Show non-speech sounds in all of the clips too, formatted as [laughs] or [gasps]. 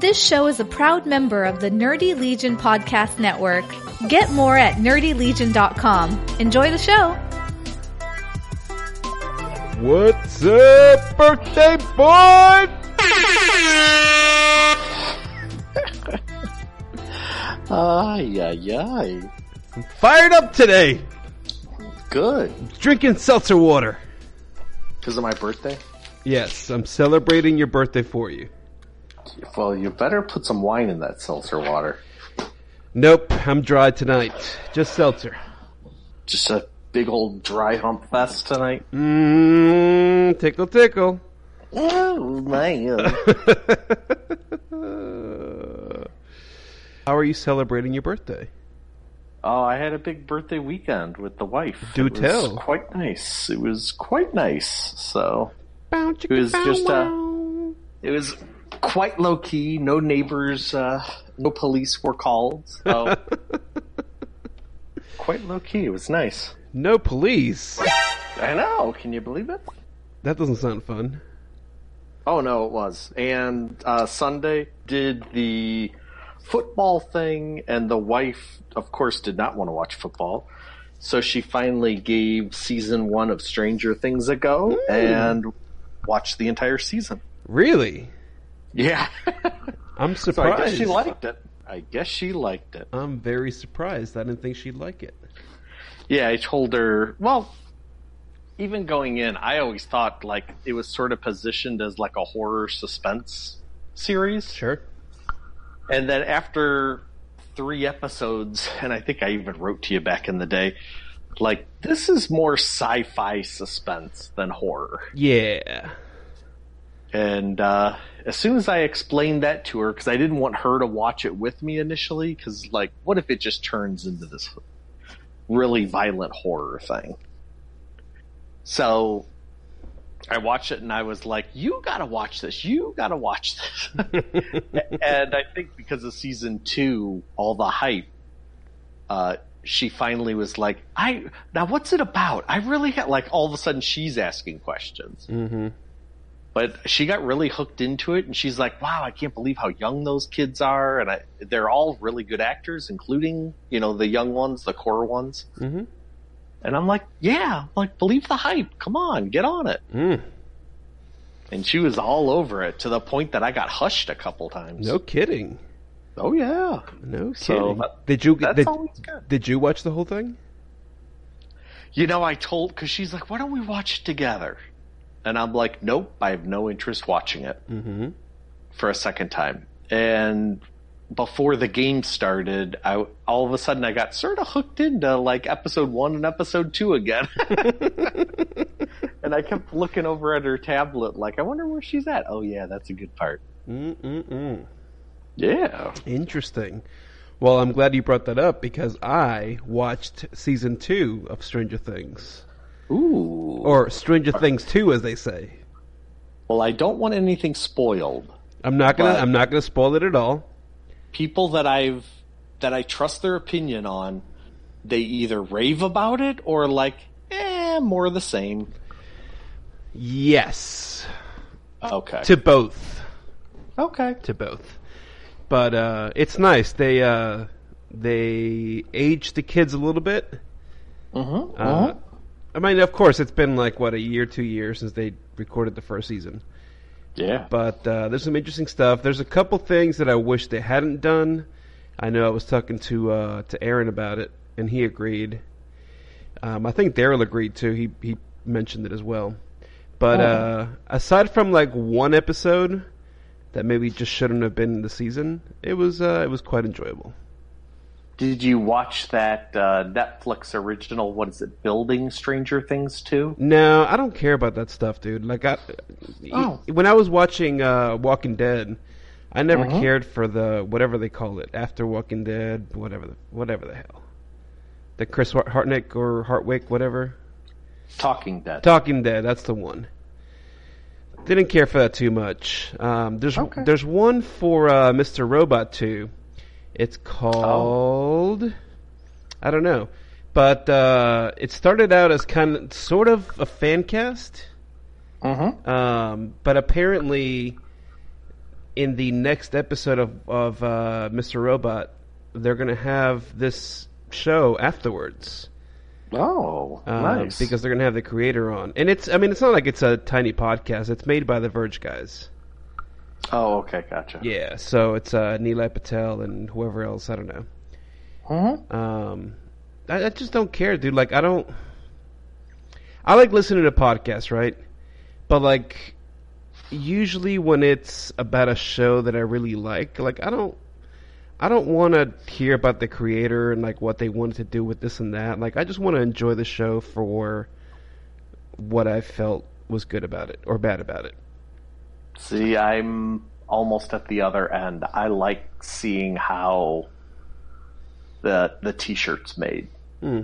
This show is a proud member of the Nerdy Legion Podcast Network. Get more at nerdylegion.com. Enjoy the show. What's up, birthday boy? Ay, ay, ay. I'm fired up today. Good. Drinking seltzer water. Because of my birthday? Yes, I'm celebrating your birthday for you. Well, you better put some wine in that seltzer water. Nope, I'm dry tonight. Just seltzer. Just a big old dry hump fest tonight. Mmm, tickle tickle. Oh, man. [laughs] How are you celebrating your birthday? Oh, I had a big birthday weekend with the wife. Do it was tell. quite nice. It was quite nice. So it was just uh, a. it was quite low key. No neighbors, uh, no police were called. So [laughs] quite low key. It was nice. no police. I know. Can you believe it? That doesn't sound fun. Oh no, it was. And uh, Sunday did the football thing, and the wife, of course, did not want to watch football. So she finally gave season one of Stranger Things a go and watched the entire season. Really? Yeah. [laughs] I'm so I surprised. guess she liked it. I guess she liked it. I'm very surprised. I didn't think she'd like it. Yeah, I told her, well, even going in, I always thought like it was sort of positioned as like a horror suspense series. Sure. And then after three episodes, [laughs] and I think I even wrote to you back in the day, like, this is more sci fi suspense than horror. Yeah. And uh, as soon as I explained that to her, because I didn't want her to watch it with me initially, because, like, what if it just turns into this really violent horror thing? So I watched it and I was like, you gotta watch this. You gotta watch this. [laughs] and I think because of season two, all the hype, uh, she finally was like, I, now what's it about? I really got, like, all of a sudden she's asking questions. Mm-hmm. But she got really hooked into it and she's like, wow, I can't believe how young those kids are. And I, they're all really good actors, including, you know, the young ones, the core ones. Mm-hmm. And I'm like, yeah, like believe the hype. Come on, get on it. Mm. And she was all over it to the point that I got hushed a couple times. No kidding. Oh yeah. No So, kidding. that- did you That's did, always good. did you watch the whole thing? You know, I told because she's like, why don't we watch it together? And I'm like, nope, I have no interest watching it Mm-hmm. for a second time. And before the game started, I all of a sudden I got sort of hooked into like episode one and episode two again. [laughs] and I kept looking over at her tablet, like, I wonder where she's at. Oh yeah, that's a good part. Mm-mm-mm. Yeah. Interesting. Well, I'm glad you brought that up because I watched season two of Stranger Things, Ooh. or Stranger Things Two, as they say. well, I don't want anything spoiled. I'm not gonna. I'm not gonna spoil it at all. People that I've that I trust their opinion on, they either rave about it or like, eh, more of the same. Yes, Okay. to both. okay. To both. But uh, it's nice. They uh, they age the kids a little bit. Mm-hmm. Uh, I mean, of course, it's been like what a year, two years since they recorded the first season. Yeah. But uh, there's some interesting stuff. There's a couple things that I wish they hadn't done. I know I was talking to uh, to Aaron about it, and he agreed. Um, I think Daryl agreed too. He he mentioned it as well. But Oh. uh, aside from like one episode that maybe just shouldn't have been in the season, it was uh, it was quite enjoyable. Did you watch that uh, Netflix original? What is it? Building Stranger Things too? No, I don't care about that stuff, dude. Like I, Oh. when I was watching uh, Walking Dead, I never Mhm. cared for the whatever they call it after Walking Dead, whatever the whatever the hell, the Chris Hart- Hartnett or Hartwick, whatever. Talking Dead. Talking Dead, that's the one. Didn't care for that too much. Um, there's Okay. there's one for uh, Mr. Robot too. It's called I don't know, but uh, it started out as kind of sort of a fan cast. mm-hmm. Um, but apparently, in the next episode of of uh, Mr. Robot, they're going to have this show afterwards. Oh, uh, nice. Because they're going to have the creator on, and it's I mean it's not like it's a tiny podcast. It's made by the Verge guys. Oh, okay, gotcha. Yeah, so it's uh, Nilay Patel and whoever else I don't know. Mhm. Um, I, I just don't care, dude. Like, I don't. I like listening to podcasts, right? But like, usually when it's about a show that I really like, like I don't, I don't want to hear about the creator and like what they wanted to do with this and that. Like, I just want to enjoy the show for what I felt was good about it or bad about it. See, I'm almost at the other end. I like seeing how the the t-shirts made. Hmm.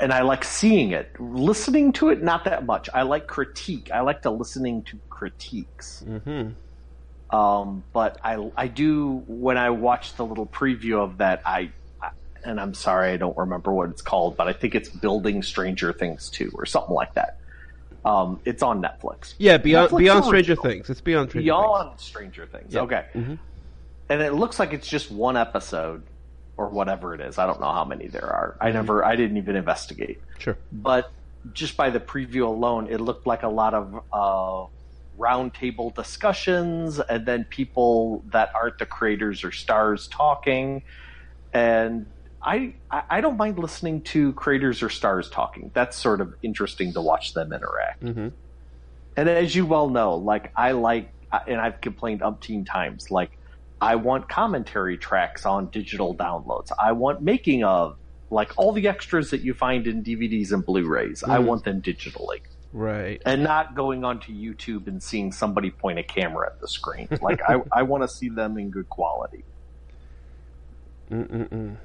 And I like seeing it. Listening to it not that much. I like critique. I like to listening to critiques. Mm-hmm. Um, but I I do when I watch the little preview of that I I- and I'm sorry I don't remember what it's called, but I think it's Building Stranger Things 2 or something like that. Um, it's on Netflix. Yeah, beyond Netflix beyond Stranger original. Things. It's beyond Stranger Beyond Stranger Things. Yeah. Okay. Mhm. And it looks like it's just one episode or whatever it is. I don't know how many there are. I never I didn't even investigate. Sure. But just by the preview alone, it looked like a lot of uh, roundtable discussions and then people that aren't the creators or stars talking. And I, I I don't mind listening to creators or stars talking. That's sort of interesting to watch them interact. Mm-hmm. And as you well know, like I like, and I've complained umpteen times, like I want commentary tracks on digital downloads. I want making of, like all the extras that you find in DVDs and Blu-rays. I Mhm. want them digitally, Right. and not going onto YouTube and seeing somebody point a camera at the screen. Like [laughs] I, I want to see them in good quality. Mm-mm-mm.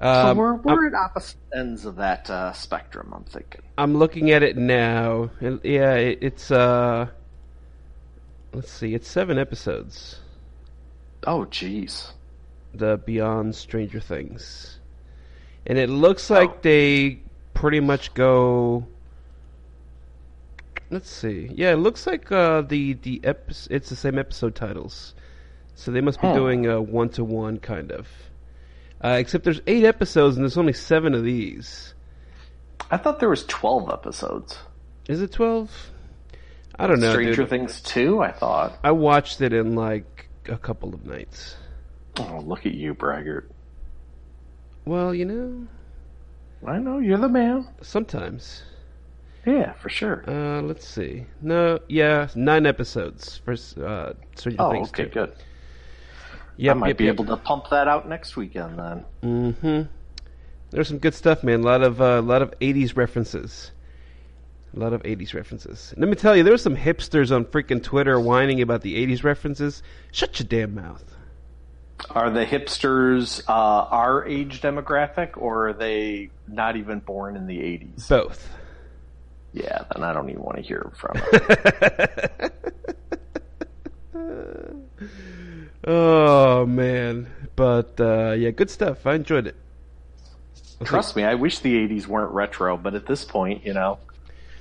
So Um, we're we're at opposite ends of that uh, spectrum. I'm thinking. I'm looking at it now, yeah, it, it's uh, let's see, it's seven episodes. Oh, jeez. The Beyond Stranger Things, and it looks like Oh. they pretty much go. Let's see, yeah, it looks like uh, the the epi- it's the same episode titles, so they must be Huh. doing a one to one kind of. Uh, except there's eight episodes and there's only seven of these. I thought there was twelve episodes. Is it twelve? I don't know. Stranger dude. Things two. I thought. I watched it in like a couple of nights. Oh, look at you, braggart. Well, you know, I know you're the man. sometimes. Yeah, for sure. Uh, let's see. No, yeah, nine episodes for uh, Stranger Oh, Things. okay, good. Yep, I might yep, be yep. able to pump that out next weekend then. Mm-hmm. There's some good stuff, man. A lot of a uh, lot of '80s references. A lot of '80s references. Let me tell you, there were some hipsters on freaking Twitter whining about the '80s references. Shut your damn mouth. Are the hipsters uh, our age demographic, or are they not even born in the '80s? Both. Yeah, then I don't even want to hear from [laughs] them. [laughs] oh man, but uh, yeah, good stuff. I enjoyed it. Trust me, I wish the '80s weren't retro, but at this point, you know,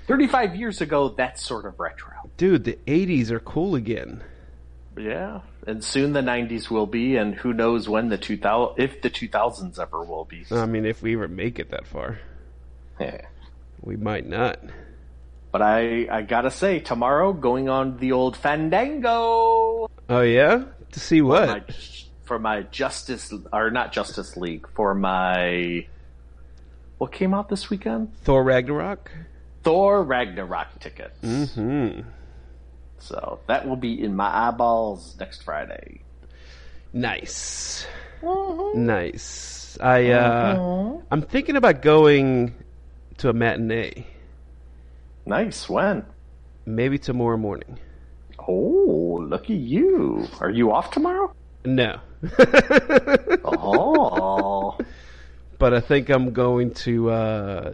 35 years ago, that's sort of retro. Dude, the '80s are cool again. Yeah, and soon the '90s will be, and who knows when the 2000 if the 2000s ever will be. I mean, if we ever make it that far, Yeah. we might not. But I, I gotta say, tomorrow going on the old Fandango Oh yeah, to see for what? my, for my Justice or not Justice League for my what came out this weekend? Thor Ragnarok. Thor Ragnarok tickets. Hmm. So that will be in my eyeballs next Friday. Nice. Nice. I uh, I'm thinking about going to a matinee, Nice. When? maybe tomorrow morning. Oh, look at you. Are you off tomorrow? No. Oh. [laughs] but I think I'm going to uh,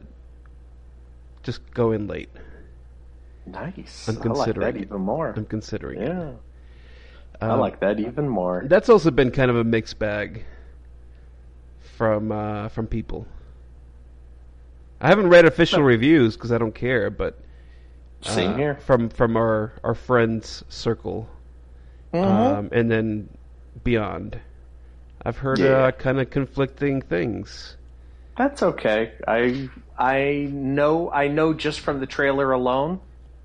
just go in late. nice. I'm I like considering that even more. I'm considering it. Yeah. I Um, like that even more. That's also been kind of a mixed bag from uh, from people. I haven't read official reviews because I don't care, but Same uh, here. from from our our friends circle, um, and then Beyond. I've heard Yeah. uh, kind of conflicting things. That's okay. I I know I know just from the trailer alone,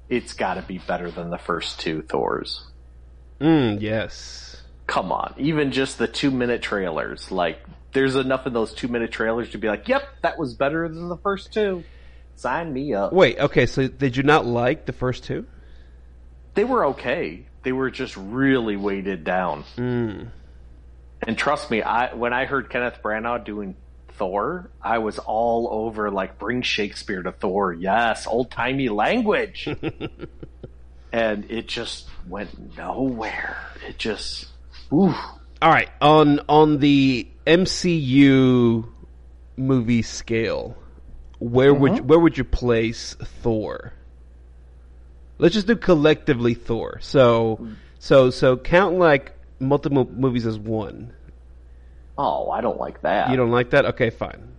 it's got to be better than the first two Thors. Mm, yes. Come on, even just the two minute trailers. Like, there's enough in those two minute trailers to be like, "Yep, that was better than the first two. Sign me up." Wait, okay, so did you not like the first two? They were okay. They were just really weighted down. Mm. And trust me, I when I heard Kenneth Branagh doing Thor, I was all over like bring Shakespeare to Thor. Yes, old timey language. [laughs] and it just went nowhere. It just ooh. All right, on on the MCU movie scale, where would you, where would you place Thor? Let's just do collectively Thor. So so so count like multiple movies as one. Oh, I don't like that. You don't like that? Okay, fine.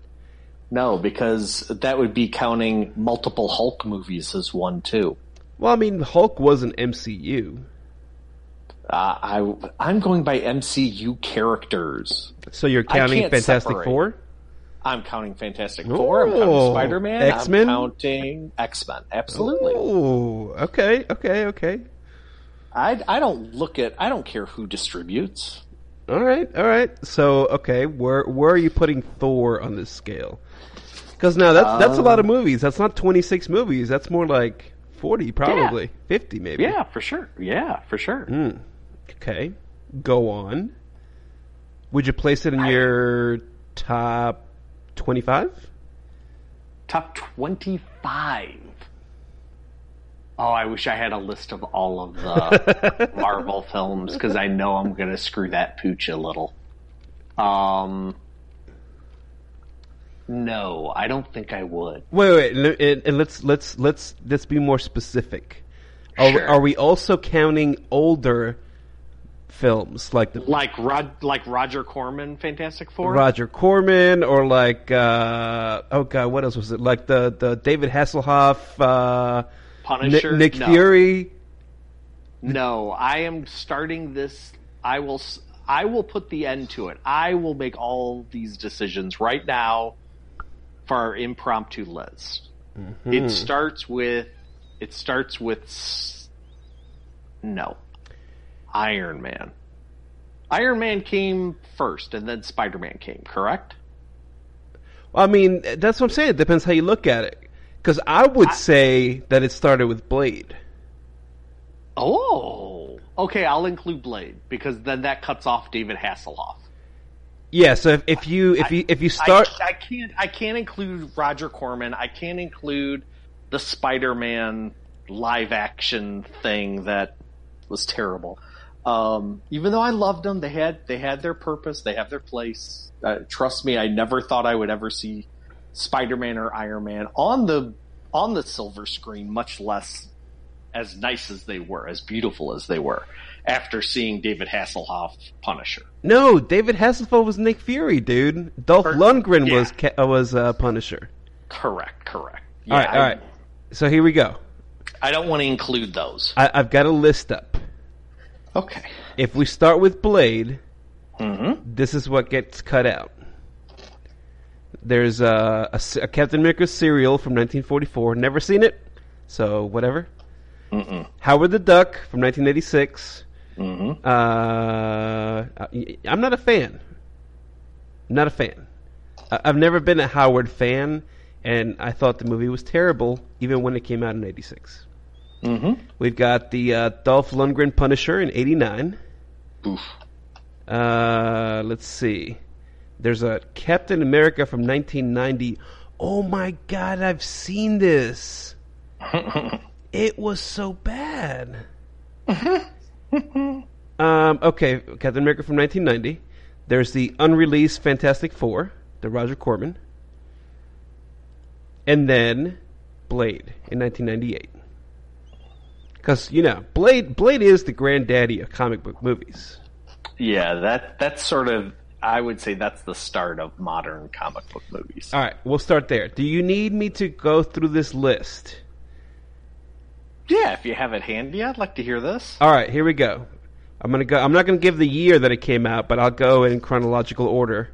No, because that would be counting multiple Hulk movies as one too. Well, I mean, Hulk was an MCU, Uh, I I'm going by MCU characters. so you're counting Fantastic separate. Four. I'm counting Fantastic Four. I'm counting Spider Man. X-Men? I'm counting X Men. Absolutely. Oh, okay, okay, okay. I I don't look at. I don't care who distributes. All right, all right. So, okay, where where are you putting Thor on this scale? Because now that's that's a lot of movies. That's not twenty six movies. That's more like forty, probably fifty, maybe. Yeah, for sure. Yeah, for sure. Mm. Okay, go on. Would you place it in your top twenty five? Top twenty five. Oh, I wish I had a list of all of the [laughs] Marvel films because I know I'm going to screw that pooch a little. Um, no, I don't think I would. Wait, wait, and, and- and let's let's let's let's be more specific. Are, Sure. are we also counting older films like the Like Rod, like Roger Corman, Fantastic Four. Roger Corman or like uh, oh god, what else was it? Like the the David Hasselhoff, uh, Nick, Punisher. Nick No. Fury. No, I am starting this. I will. s- I will put the end to it. I will make all these decisions right now for our impromptu list. It starts with. It starts with. s- No, Iron Man. Iron Man came first, and then Spider Man came. Correct. I mean, that's what I'm saying. It depends how you look at it. Because I would say that it started with Blade. Oh, okay. I'll include Blade because then that cuts off David Hasselhoff. Yeah. So if, if you if you if you start I, I can't. I can't include Roger Corman. I can't include the Spider-Man live action thing that was terrible. Um, even though I loved them, they had they had their purpose. They have their place. Uh, trust me, I never thought I would ever see Spider-Man or Iron Man on the on the silver screen, much less as nice as they were, as beautiful as they were. After seeing David Hasselhoff Punisher. no, David Hasselhoff was Nick Fury, dude. Dolph Or- Lundgren yeah. was Ca- uh, was uh, Punisher. Correct, correct. Yeah, all right, all right. So here we go. I don't want to include those. I, I've got a list up. Okay. If we start with Blade, Mm-hmm. this is what gets cut out. There's a, a a Captain America serial from 1944. Never seen it, so whatever. Mm-mm. Howard the Duck from 1986. Mm-hmm. Uh, I'm not a fan. Not a fan. I've never been a Howard fan, and I thought the movie was terrible, even when it came out in '86. Mm-hmm. We've got the uh, Dolph Lundgren Punisher in '89. Oof. Uh, let's see. There's a Captain America from 1990. Oh my god, I've seen this. [laughs] It was so bad. [laughs] um, okay, Captain America from 1990. There's the unreleased Fantastic Four, the Roger Corman. And then Blade in 1998. Because, you know, Blade Blade is the granddaddy of comic book movies. Yeah, that that's sort of. I would say that's the start of modern comic book movies. All right, we'll start there. Do you need me to go through this list? Yeah, if you have it handy, I'd like to hear this. All right, here we go. I'm gonna go. I'm not gonna give the year that it came out, but I'll go in chronological order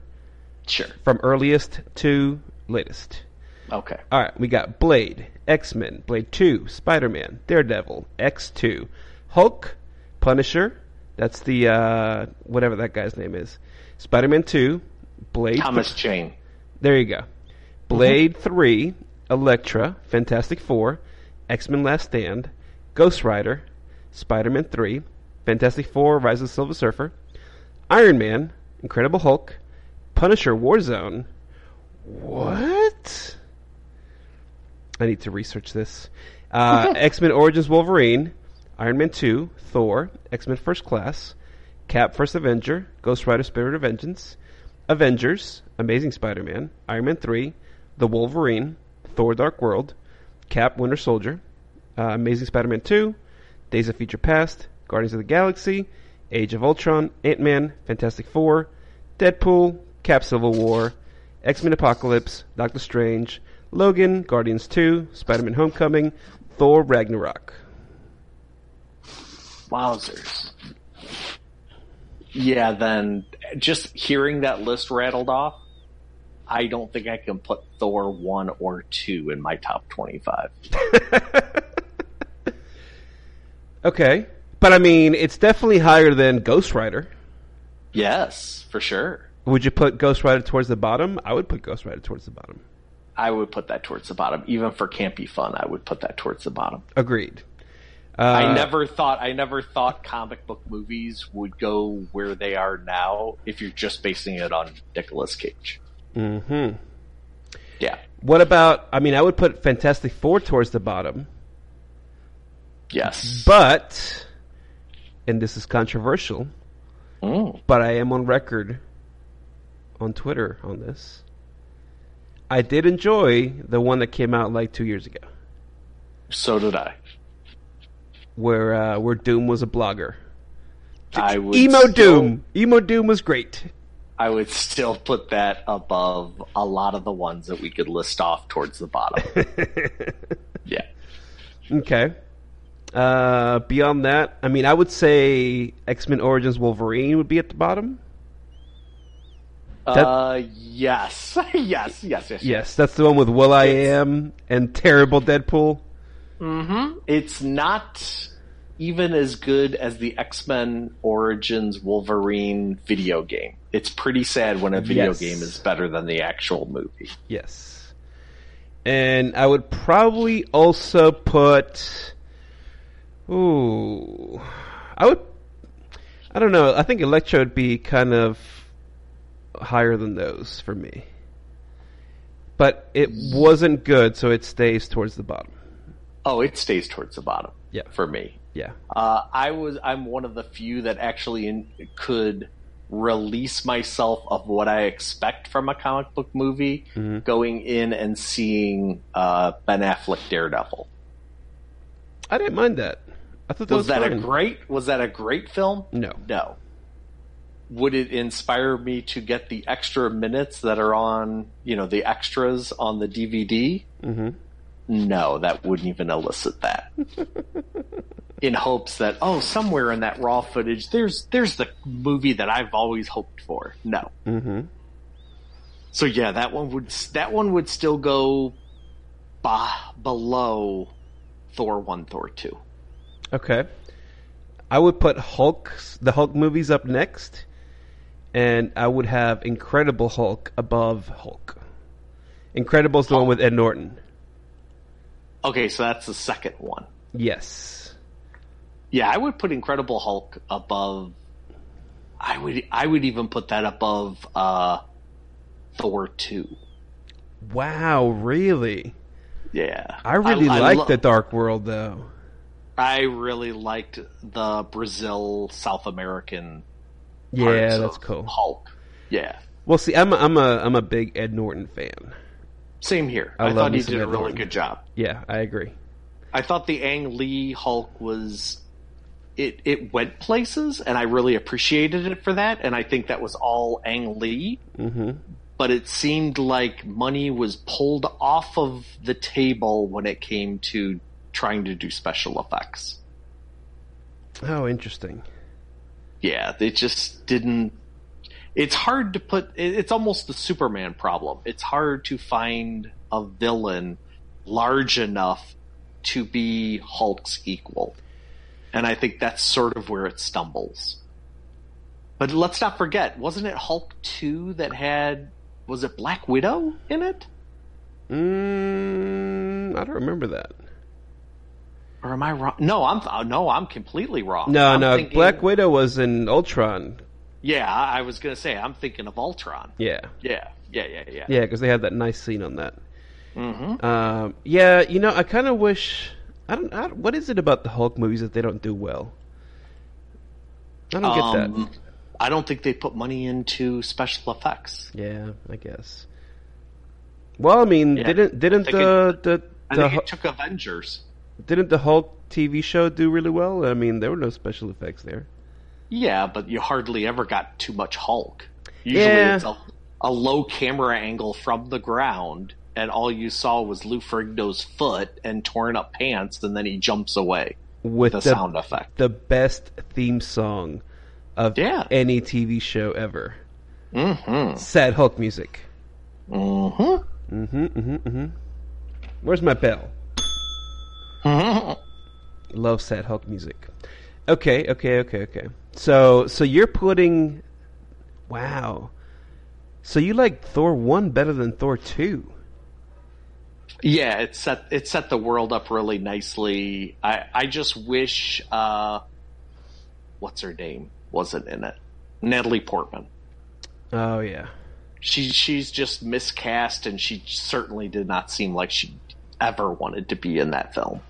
Sure. from earliest to latest. Okay. All right, we got Blade, X Men, Blade Two, Spider Man, Daredevil, X Two, Hulk, Punisher. That's the uh, whatever that guy's name is. Spider Man Two, Blade. Thomas Jane. There you go. Blade 3, Elektra, Fantastic Four, X Men Last Stand, Ghost Rider, Spider Man 3, Fantastic Four, Rise of the Silver Surfer, Iron Man, Incredible Hulk, Punisher Warzone. What? I need to research this. Uh, [laughs] X Men Origins Wolverine, Iron Man 2, Thor, X Men First Class, Cap First Avenger, Ghost Rider Spirit of Vengeance, Avengers, Amazing Spider Man, Iron Man 3, The Wolverine, Thor Dark World, Cap Winter Soldier, uh, Amazing Spider Man 2, Days of Future Past, Guardians of the Galaxy, Age of Ultron, Ant Man, Fantastic Four, Deadpool, Cap Civil War, X Men Apocalypse, Doctor Strange, Logan, Guardians 2, Spider Man Homecoming, Thor Ragnarok. Wowzers. Yeah, then just hearing that list rattled off, I don't think I can put Thor 1 or 2 in my top 25. [laughs] Okay. But I mean, it's definitely higher than Ghost Rider. Yes, for sure. Would you put Ghost Rider towards the bottom? I would put Ghost Rider towards the bottom. I would put that towards the bottom. Even for campy fun, I would put that towards the bottom. Agreed. Uh, I never thought I never thought comic book movies would go where they are now if you're just basing it on Nicolas Cage. hmm Yeah. What about? I mean, I would put Fantastic Four towards the bottom, Yes. but, and this is controversial, Mm. but I am on record on Twitter on this. I did enjoy the one that came out like two years ago, So did I. where uh, where Doom was a blogger. I would Emo still- Doom. Emo Doom was great. I would still put that above a lot of the ones that we could list off towards the bottom. [laughs] yeah. Okay. Uh, beyond that, I mean, I would say X Men Origins Wolverine would be at the bottom. That- uh, [laughs] yes. yes, yes, yes, Yes, that's the one with will.i.am and terrible Deadpool. Mm-hmm. It's not even as good as the X Men Origins Wolverine video game. It's pretty sad when a video Yes. game is better than the actual movie. Yes. And I would probably also put. Ooh. I would. I don't know. I think Elektra would be kind of higher than those for me. But it wasn't good, so it stays towards the bottom. Oh, it stays towards the bottom. Yeah. For me. Yeah. Uh, I was I'm one of the few that actually in, could release myself of what I expect from a comic book movie, Mm-hmm. going in and seeing uh, Ben Affleck Daredevil. I didn't mind that. I thought that Was was, that a great? Was that a great film? No. No. Would it inspire me to get the extra minutes that are on, you know, the extras on the DVD? hmm No, that wouldn't even elicit that. [laughs] in hopes that oh, somewhere in that raw footage, there's there's the movie that I've always hoped for. No. hmm So yeah, that one would that one would still go bah, below Thor one, Thor two. Okay. I would put Hulk, the Hulk movies up next, and I would have Incredible Hulk above Hulk. Incredible's the one with Ed Norton. Okay, so that's the second one. Yes. Yeah, I would put Incredible Hulk above. I would I would even put that above uh, Thor two. Wow, really? Yeah, I really like lo- the Dark World though. I really liked the Brazil South American. Yeah, that's cool. Hulk. Yeah, Well, see, I'm a, I'm a I'm a big Ed Norton fan. same here. I I, thought he did a really Norton. good job. Yeah, I agree. I thought the Ang Lee Hulk was it it went places, and I really appreciated it for that. And I think that was all Ang Lee. hmm But it seemed like money was pulled off of the table when it came to trying to do special effects. Oh, interesting. Yeah, they just didn't. It's hard to put. It's almost the Superman problem. It's hard to find a villain large enough to be Hulk's equal, and I think that's sort of where it stumbles. But let's not forget, wasn't it Hulk two that had was it Black Widow in it? Mm, I don't remember that. Or am I wrong? No, I'm no, I'm completely wrong. No, I'm no. thinking- Black Widow was in Ultron. Yeah, I was gonna say I'm thinking of Ultron. Yeah, Yeah, yeah, yeah, yeah. yeah, because they had that nice scene on that. hmm Um, yeah, you know, I kind of wish. I don't, I don't. What is it about the Hulk movies that they don't do well? I don't get that. Um, I don't think they put money into special effects. Yeah, I guess. Well, I mean, Yeah, didn't didn't I think the the, I think Hu- it took Avengers. Didn't the Hulk TV show do really well? I mean, there were no special effects there. Yeah, but you hardly ever got too much Hulk. Usually Yeah. it's a, a low camera angle from the ground, and all you saw was Lou Ferrigno's foot and torn up pants, and then he jumps away. With The the, sound effect. the best theme song of Yeah. any TV show ever. Mm-hmm. Sad Hulk music. Mm-hmm. Mm-hmm, mm-hmm, mm-hmm. Where's my bell? [laughs] Love sad Hulk music. Okay, okay, okay, okay. So, so you're putting, wow. So you like Thor one better than Thor two? Yeah, it set it set the world up really nicely. I I just wish uh what's her name wasn't in it. Natalie Portman. Oh yeah. She she's just miscast and she certainly did not seem like she ever wanted to be in that film.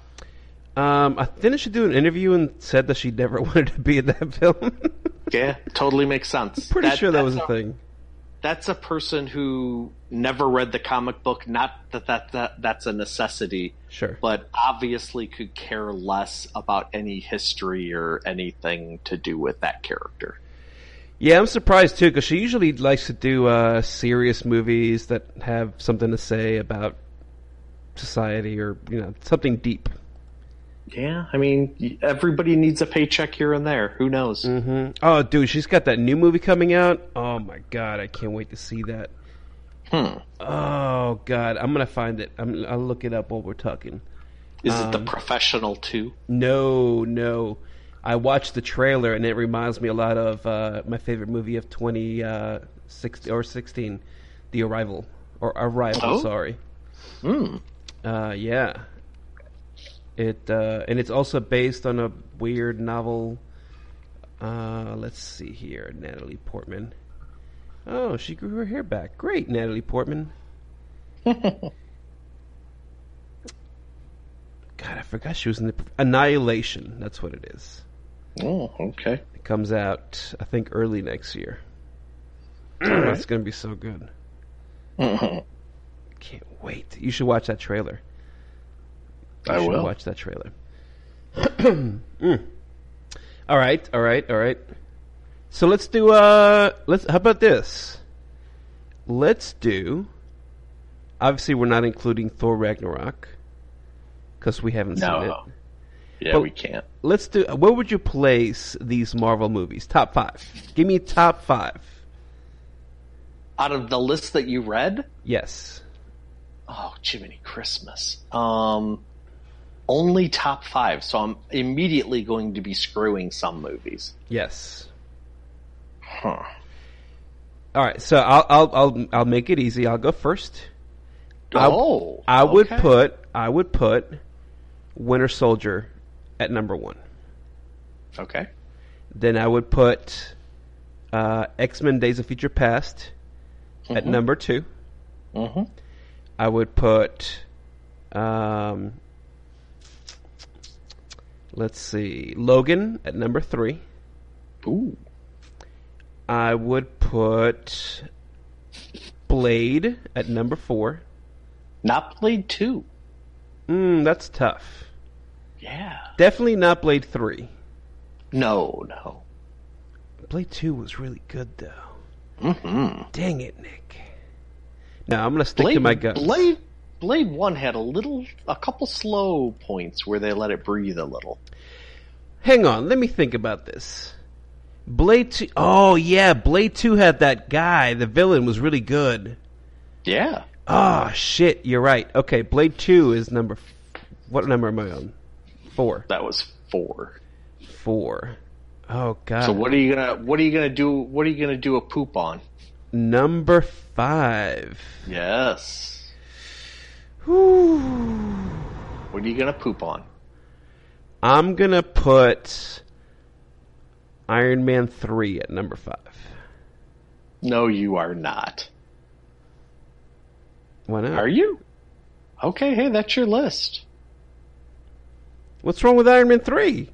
Um, I didn't she do an interview and said that she never [laughs] wanted to be in that film? Yeah, totally makes sense. Pretty sure that was that's a thing. That's a person who never read the comic book. Not that that, that that's a necessity, Sure. but obviously could care less about any history or anything to do with that character. Yeah, I'm surprised too because she usually likes to do uh, serious movies that have something to say about society or you know something deep. Yeah, I mean, everybody needs a paycheck here and there. Who knows? hmm Oh, dude, she's got that new movie coming out. Oh my god, I can't wait to see that. Hmm. Oh god, I'm gonna find it. I'm, I'll look it up while we're talking. Is it the Um, professional too? No, no. I watched the trailer and it reminds me a lot of uh, my favorite movie of 2016 uh, or 16, The Arrival. Or Arrival, Oh? sorry. Hmm. Uh, yeah. It uh, and it's also based on a weird novel. Uh, let's see here, Natalie Portman. Oh, she grew her hair back. Great, Natalie Portman. [laughs] God, I forgot she was in the Annihilation. That's what it is. Oh, okay. It comes out, I think, early next year. [clears throat] right. It's going to be so good. [laughs] Can't wait. You should watch that trailer. You I will. watch that trailer. [clears throat] Mm. All right, all right, all right. So let's do. Uh, let's. How about this? Let's do. Obviously, we're not including Thor Ragnarok because we haven't seen it. Yeah, But- we can't. Let's do. Where would you place these Marvel movies? Top five. Give me top five. Out of the list that you read, Yes. oh, Jiminy Christmas. Um, only top five. So I'm immediately going to be screwing some movies. Yes. Huh. All right. So I'll I'll I'll, I'll make it easy. I'll go first. I- oh, I would okay. put I would put Winter Soldier at number one. Okay. Then I would put uh, X Men: Days of Future Past at Mhm. number two. Mm-hmm. I would put, um, let's see, Logan at number three. Ooh. I would put Blade at number four. Not Blade 2. Mm, that's tough. Yeah. Definitely not Blade three. No, no. Blade two was really good though. Mm-hmm. Dang it, Nick. No, I'm gonna stick Blade, to my guns. Blade, Blade 1 had a little, a couple slow points where they let it breathe a little. Hang on, let me think about this. Blade Two. Oh yeah, Blade Two had that guy. The villain was really good. Yeah. Ah, shit. You're right. Okay, Blade Two is number. f- What number am I on? Four. That was four. Four. Oh god. So what are you gonna what are you gonna do what are you gonna do a poop on? Number five. Yes. What are you gonna poop on? I'm gonna put Iron Man three at number five. No, you are not. Why not? Are you? Okay, hey, that's your list. What's wrong with Iron Man three?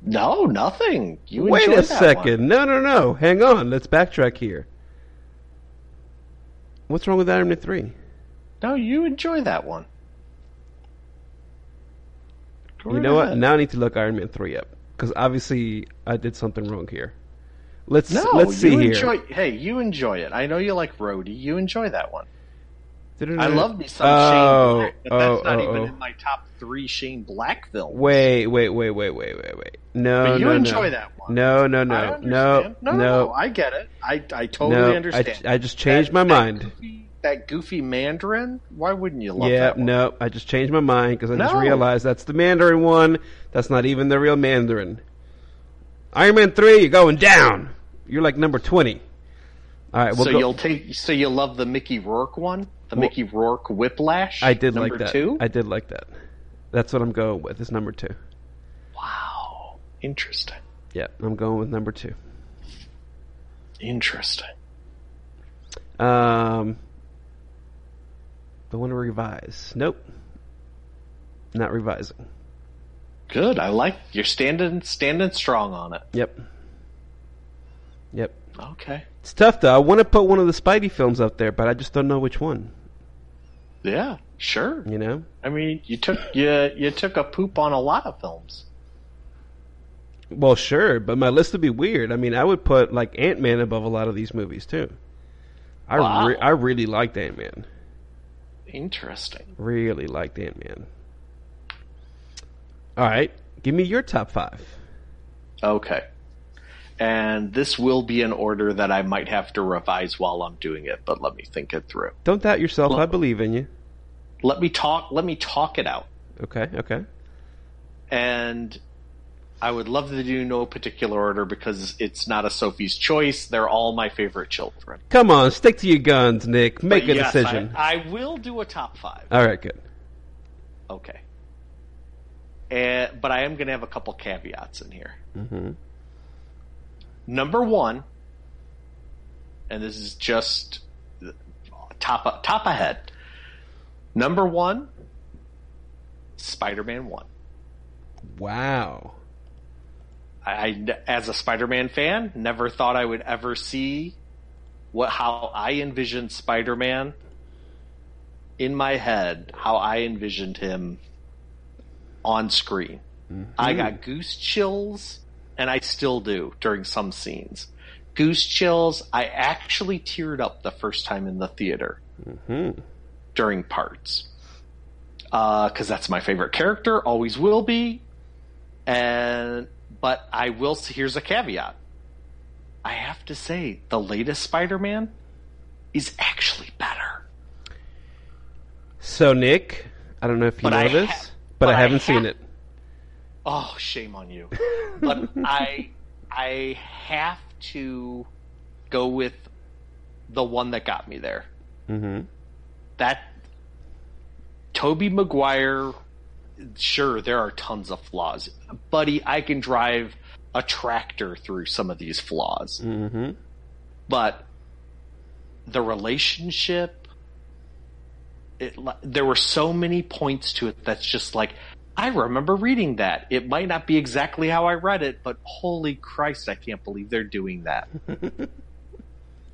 No, nothing. You Wait a second. one. No, no, no. Hang on. Let's backtrack here. What's wrong with Iron Man three? No, you enjoy that one. Go You right know what? ahead. Now I need to look Iron Man three up because obviously I did something wrong here. Let's No, let's see you here. enjoy. Hey, you enjoy it. I know you like Rhodey. You enjoy that one. I love me some Oh, Shane Black, but oh, that's not oh, even oh. in oh. my top three Shane Black films. Wait, wait, wait, wait, wait, wait, wait. No, But you no, enjoy no. that one. No, no, I no, understand. no, no, no, I get it. I I totally no. I, understand. I just changed That- my that mind. Goofy, that goofy Mandarin. Why wouldn't you love Yeah, that one? no, I just changed my mind because I just realized that's the Mandarin one. That's not even the real Mandarin. Iron Man three, you're going down. You're like number twenty. All right, we'll so go. you'll take. So you love the Mickey Rourke one, the Well- Mickey Rourke Whiplash. I did like that. Two. I did like that. That's what I'm going with. Is number two. Wow, interesting. Yeah, I'm going with number two. Interesting. Um, the one to revise. Nope, not revising. Good. I like you're standing standing strong on it. Yep. Yep. Okay. It's tough though. I want to put one of the Spidey films up there, but I just don't know which one. Yeah. Sure. You know? I mean, you took you you took a poop on a lot of films. Well, sure, but my list would be weird. I mean, I would put like Ant Man above a lot of these movies too. I Wow. re- I really liked Ant Man. Interesting. Really liked Ant Man. All right, give me your top five. Okay. And this will be an order that I might have to revise while I'm doing it, but let me think it through. Don't doubt yourself. Well- I believe in you. Let me talk let me talk it out. Okay. Okay. And I would love to do no particular order because it's not a Sophie's choice. They're all my favorite children. Come on, stick to your guns, Nick. Make But a yes, decision. I, I will do a top five. All right, good. Okay. And, but I am going to have a couple caveats in here. hmm Number one, and this is just top top ahead. Number one, Spider-Man One. Wow. I, as a Spider-Man fan, never thought I would ever see what how I envisioned Spider-Man in my head, how I envisioned him on screen. I got goose chills, and I still do during some scenes. Goose chills. I actually teared up the first time in the theater Hmm. during parts because that's my favorite character, always will be. And but I will. Here's a caveat. I have to say, the latest Spider-Man is actually better. So, Nick, I don't know if you But know I this, ha- but, but I I haven't ha- seen it. Oh, shame on you. but I I have to go with the one that got me there. hmm That Tobey Maguire sure there are tons of flaws. Buddy, I can drive a tractor through some of these flaws. hmm But the relationship, it, there were so many points to it that's just like I remember reading that. It might not be exactly how I read it, but holy Christ, I can't believe they're doing that. [laughs]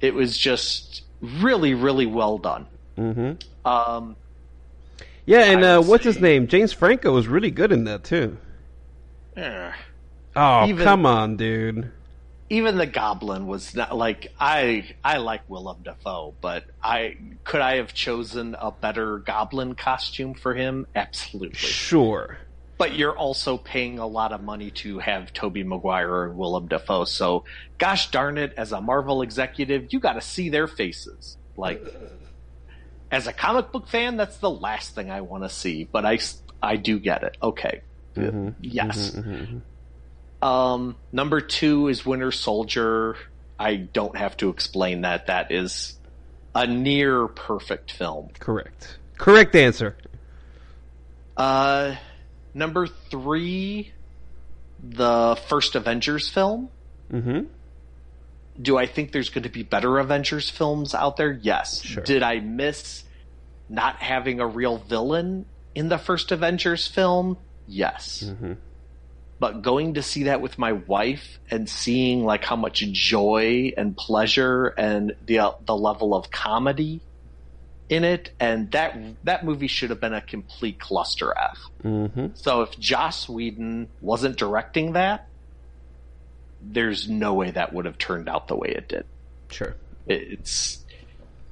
it was just really, really well done. hmm Um, Yeah, and uh, what's his name? James Franco was really good in that too. eh. Oh, Even- come on, dude. even the Goblin was not like I. I like Willem Dafoe, but I could I have chosen a better Goblin costume for him? Absolutely. Sure. But but you're also paying a lot of money to have Tobey Maguire and Willem Dafoe. So, gosh darn it, as a Marvel executive, you got to see their faces. Like, as a comic book fan, that's the last thing I want to see. But I, I do get it. Okay, Mm-hmm. yes. Um, number two is Winter Soldier. I don't have to explain that. That is a near perfect film. Correct. Correct answer. Uh, number three, the first Avengers film. Mm-hmm. Do I think there's going to be better Avengers films out there? Yes. Sure. Did I miss not having a real villain in the first Avengers film? Yes. Mm-hmm. But going to see that with my wife and seeing like how much joy and pleasure and the uh, the level of comedy in it, and that that movie should have been a complete cluster F. Mm-hmm. So if Joss Whedon wasn't directing that, there's no way that would have turned out the way it did. Sure. It's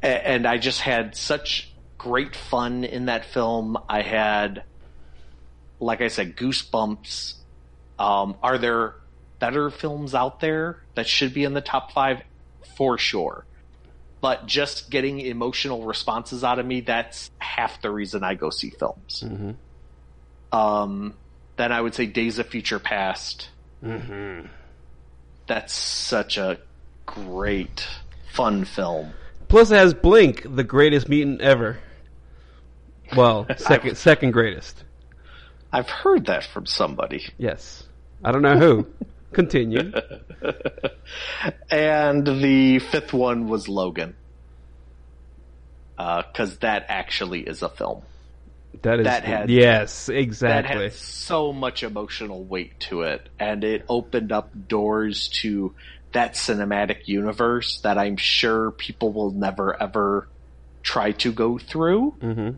and I just had such great fun in that film. I had, like I said, goosebumps. Um, are there better films out there that should be in the top five? For sure. But just getting emotional responses out of me, that's half the reason I go see films. Mm-hmm. Um, then I would say Days of Future Past. Mm-hmm. That's such a great, fun film. Plus, it has Blink, the greatest mutant ever. Well, [laughs] second second greatest. I've heard that from somebody. Yes. I don't know who. [laughs] Continue. And the fifth one was Logan. Uh, because that actually is a film. That is That had- yes, That exactly. had so much emotional weight to it. And it opened up doors to that cinematic universe that I'm sure people will never ever try to go through. hmm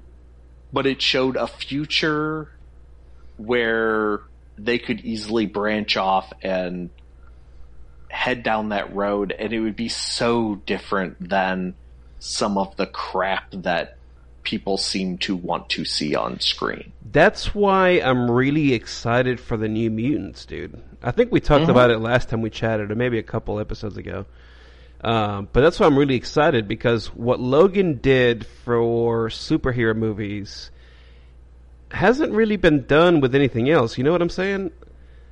but it showed a future where they could easily branch off and head down that road and it would be so different than some of the crap that people seem to want to see on screen. That's why I'm really excited for the New Mutants, dude. I think we talked about it last time we chatted, or maybe a couple episodes ago. Um, but that's why I'm really excited because what Logan did for superhero movies hasn't really been done with anything else. You know what I'm saying?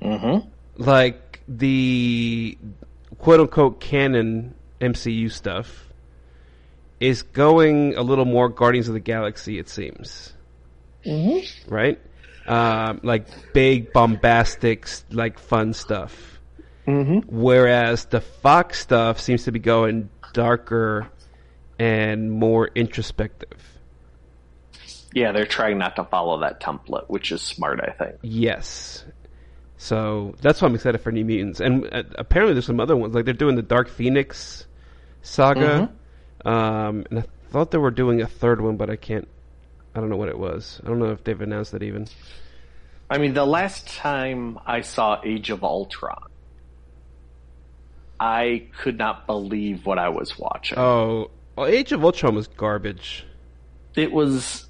Mm-hmm. Like the quote unquote canon MCU stuff is going a little more Guardians of the Galaxy, it seems Mm-hmm. right? Um, like big, bombastic, like fun stuff. Mm-hmm. Whereas the Fox stuff seems to be going darker and more introspective. Yeah, they're trying not to follow that template, which is smart, I think. Yes. So that's why I'm excited for New Mutants. And uh, apparently there's some other ones. Like they're doing the Dark Phoenix saga. Um, and I thought they were doing a third one, but I can't. I don't know what it was. I don't know if they've announced it even. I mean, the last time I saw Age of Ultron, I could not believe what I was watching. Oh, well, Age of Ultron was garbage. it was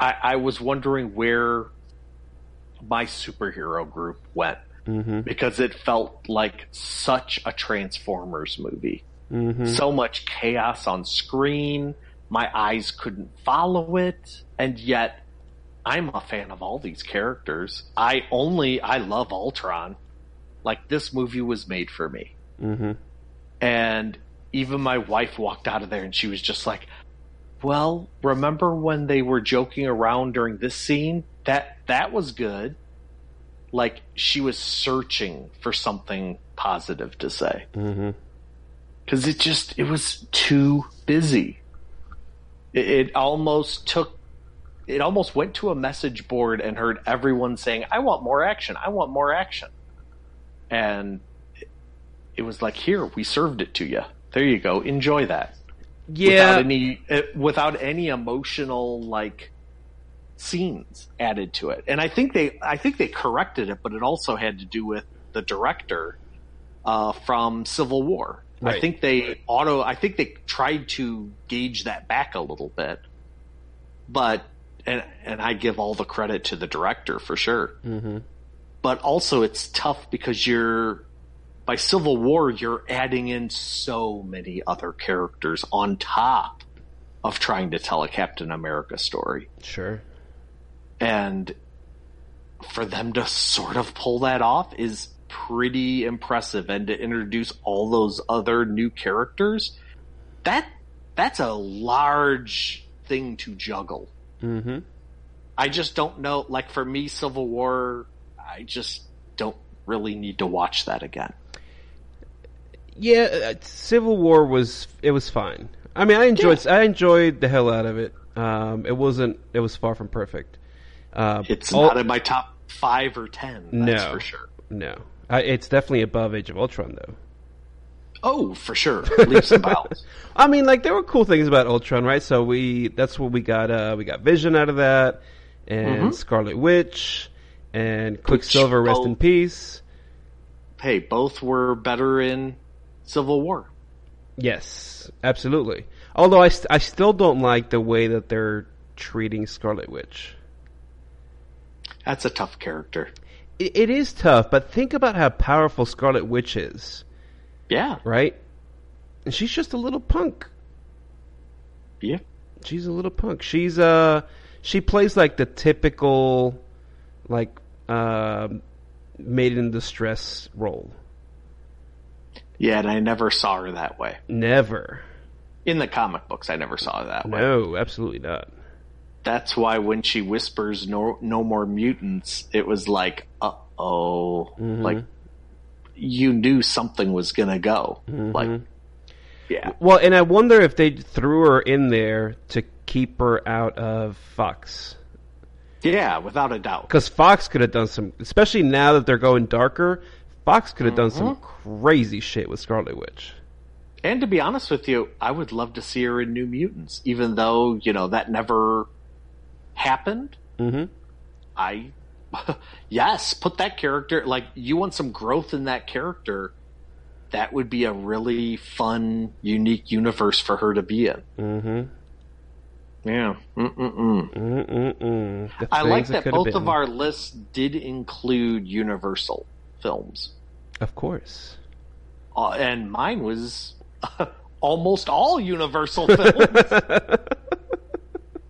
I, I was wondering where my superhero group went Mm-hmm. because it felt like such a Transformers movie. Mm-hmm. So much chaos on screen. My eyes couldn't follow it. And yet, I'm a fan of all these characters. I only, I love Ultron. Like, this movie was made for me. Mm-hmm. And even my wife walked out of there and she was just like, well, remember when they were joking around during this scene? That that was good. Like she was searching for something positive to say Mm-hmm. Because it just it was too busy. It, it almost took. It almost went to a message board and heard everyone saying, "I want more action. I want more action," and it, it was like, "Here, we served it to you. There you go. Enjoy that." Yeah, without any uh, without any emotional like scenes added to it. And I think they I think they corrected it, but it also had to do with the director uh, from Civil War. I think they auto I think they tried to gauge that back a little bit. But and and I give all the credit to the director for sure. Mm-hmm. But also, it's tough because you're by Civil War, you're adding in so many other characters on top of trying to tell a Captain America story, Sure. and for them to sort of pull that off is pretty impressive. And to introduce all those other new characters, that that's a large thing to juggle. Mm-hmm. I just don't know. Like for me, Civil War, I just don't really need to watch that again. Yeah, uh, Civil War was it was fine. I mean, I enjoyed I enjoyed the hell out of it. Um, it wasn't it was far from perfect. Uh, It's all- not in my top five or ten. That's No. for sure. no. I, it's definitely above Age of Ultron though. Oh, for sure. Leaps and bounds. [laughs] I mean, like there were cool things about Ultron, right? So we that's what we got. Uh, we got Vision out of that, and Mhm. Scarlet Witch, and Quicksilver. Rest in peace. Hey, both were better in Civil War. Yes, absolutely. Although I, st- I still don't like the way that they're treating Scarlet Witch. That's a tough character. It, it is tough, but think about how powerful Scarlet Witch is, Yeah. right? And she's just a little punk. Yeah. She's a little punk. She's uh she plays like the typical like uh, maiden in distress role. Yeah, and I never saw her that way. Never. In the comic books, I never saw her that way. No, absolutely not. That's why when she whispers no no more mutants, it was like, uh oh. Mhm. Like you knew something was gonna go. Like Yeah. Well, and I wonder if they threw her in there to keep her out of Fox. Yeah, without a doubt. Because Fox could have done some, especially now that they're going darker. Fox could have done some crazy shit with Scarlet Witch. And to be honest with you, I would love to see her in New Mutants, even though, you know, that never happened. Mm-hmm. I, [laughs] yes, put that character, like, you want some growth in that character. That would be a really fun, unique universe for her to be in. Mm-hmm. Yeah. Mm-mm-mm. Mm-mm-mm. I like that both of our lists did include Universal films. Of course. Uh, and mine was [laughs] almost all Universal films. [laughs]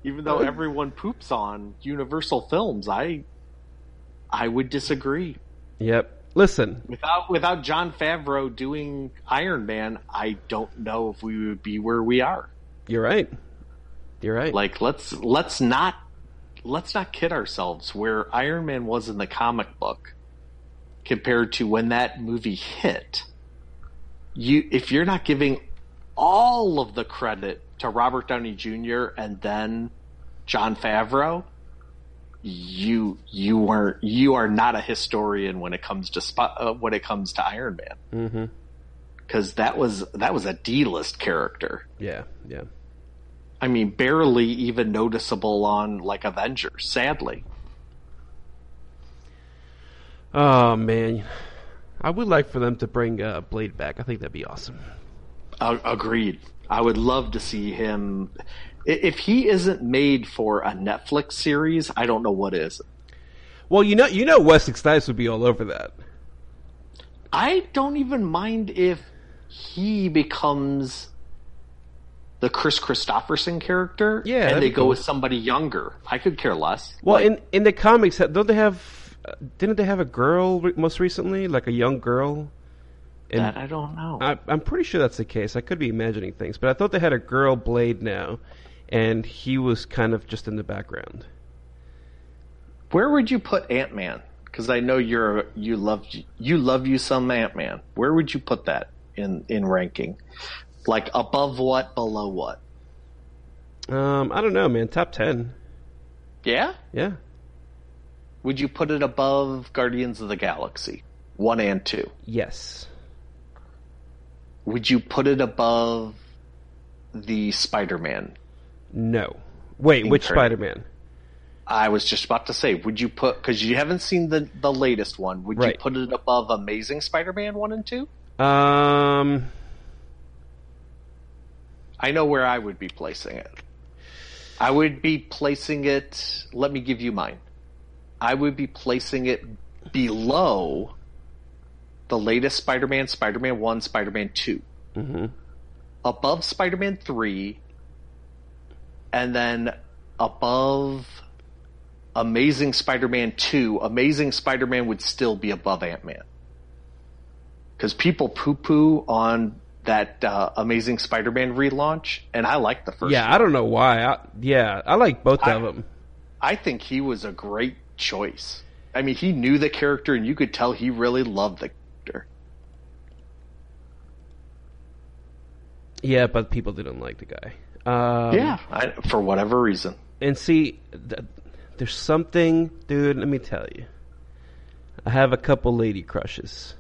Even though everyone poops on Universal films, I I would disagree. Yep. Listen, Without without Jon Favreau doing Iron Man, I don't know if we would be where we are. you're right. You're right. Like let's let's not let's not kid ourselves where Iron Man was in the comic book compared to when that movie hit. You if you're not giving all of the credit to Robert Downey Jr. and then Jon Favreau, you you weren't you are not a historian when it comes to spot, uh, when it comes to Iron Man mm-hmm. because that was that was a D list character. Yeah. Yeah. I mean, barely even noticeable on like Avengers. Sadly, Oh man, I would like for them to bring uh, Blade back. I think that'd be awesome. uh, agreed. I would love to see him. If he isn't made for a Netflix series, I don't know what is. Well, you know, you know, Wesley Snipes would be all over that. I don't even mind if he becomes the Kris Kristofferson character, Yeah, and they go cool. with somebody younger. I could care less. Well, Like, in in the comics, don't they have? Didn't they have a girl most recently, like a young girl? And that I don't know. I, I'm pretty sure that's the case. I could be imagining things, but I thought they had a girl Blade now, and he was kind of just in the background. Where would you put Ant Man? Because I know you're you love you love you some Ant Man. Where would you put that in in ranking? Like above what, below what? Um, I don't know, man. Top ten, Yeah. yeah. Would you put it above Guardians of the Galaxy one and two? Yes. Would you put it above the Spider Man? No. Wait, which Spider-Man? I was just about to say, would you put because you haven't seen the the latest one? Would Right. you put it above Amazing Spider Man one and two? Um, I know where I would be placing it. I would be placing it. Let me give you mine. I would be placing it below the latest Spider-Man, Spider-Man One, Spider-Man 2 hmm above Spider-Man Three, and then above Amazing Spider-Man Two. Amazing Spider-Man would still be above Ant-Man because people poo-poo on that uh, Amazing Spider-Man relaunch, and I like the first. Yeah, one. I don't know why. I, yeah, I like both I- of them. I think he was a great choice. I mean, he knew the character, and you could tell he really loved the character. Yeah, but people didn't like the guy. Um, yeah, I, for whatever reason. and see, th- there's something, dude. Let me tell you. I have a couple lady crushes.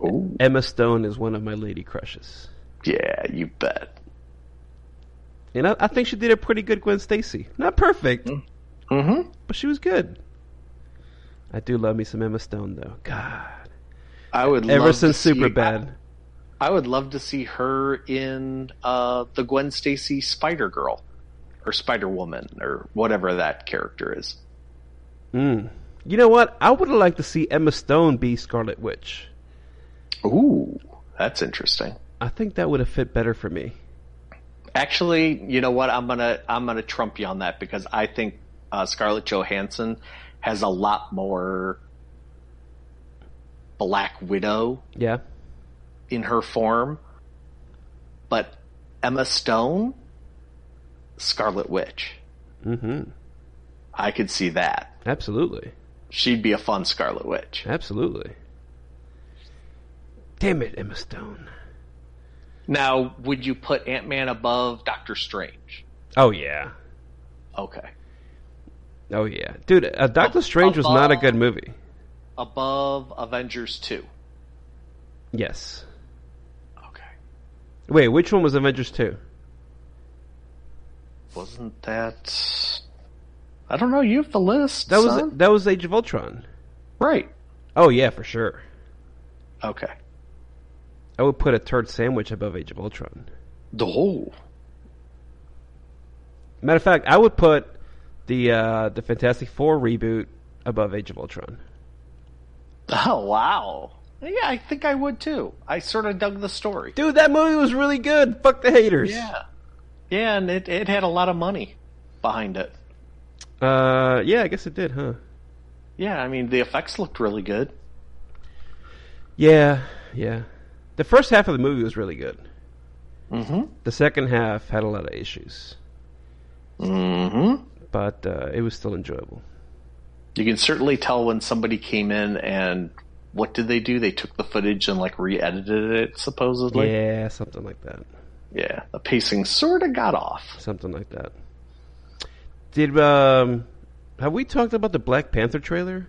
Oh, Emma Stone is one of my lady crushes, yeah, you bet. and I, I think she did a pretty good Gwen Stacy. Not perfect, Mm-hmm. but she was good. I do love me some Emma Stone, though. God, I would ever love since Superbad. I would love to see her in uh, the Gwen Stacy Spider Girl or Spider Woman or whatever that character is. Mm. You know what? I would have liked to see Emma Stone be Scarlet Witch. Ooh, that's interesting. I think that would have fit better for me. Actually, you know what? I'm gonna I'm gonna trump you on that because I think uh, Scarlett Johansson has a lot more Black Widow Yeah. In her form, but Emma Stone, Scarlet Witch. Mm-hmm. I could see that. Absolutely. She'd be a fun Scarlet Witch. Absolutely. Damn it, Emma Stone. Now, would you put Ant Man above Doctor Strange? Oh yeah. Okay. Oh yeah, dude. Uh, Doctor Ab- Strange was not a good movie. Above Avengers 2. Yes. Wait, which one was Avengers two? Wasn't that. I don't know, you have the list. That was that was Age of Ultron. Right. Oh yeah, for sure. Okay. I would put a turd sandwich above Age of Ultron. The whole. Matter of fact, I would put the uh, the Fantastic Four reboot above Age of Ultron. Oh, [laughs] wow. Yeah, I think I would too. I sort of dug the story. Dude, that movie was really good. Fuck the haters. Yeah. Yeah, and it, it had a lot of money behind it. Uh, yeah, I guess it did, huh? Yeah, I mean, the effects looked really good. Yeah, yeah. The first half of the movie was really good. Mm-hmm. The second half had a lot of issues, Mm-hmm. but uh, it was still enjoyable. You can certainly tell when somebody came in and what did they do? They took the footage and like re-edited it, supposedly. yeah, something like that. Yeah, the pacing sort of got off. Something like that. Did um, have we talked about the Black Panther trailer?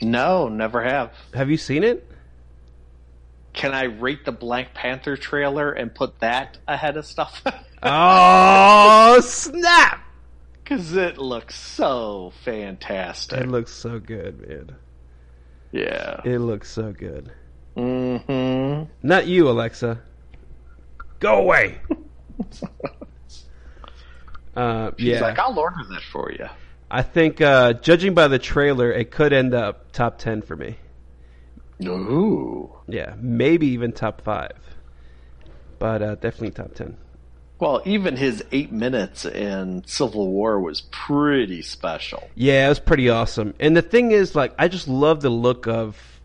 No, never have. Have you seen it? Can I rate the Black Panther trailer and put that ahead of stuff? [laughs] Oh snap! [laughs] Because it looks so fantastic. It looks so good, man. Yeah. It looks so good. Mm-hmm. Not you, Alexa. Go away. [laughs] uh, She's yeah, like, I'll order that for you. I think uh, judging by the trailer, it could end up top ten for me. Ooh. Yeah, maybe even top five, but uh, definitely top ten. Well, even his eight minutes in Civil War was pretty special. Yeah, it was pretty awesome. And the thing is, like, I just love the look of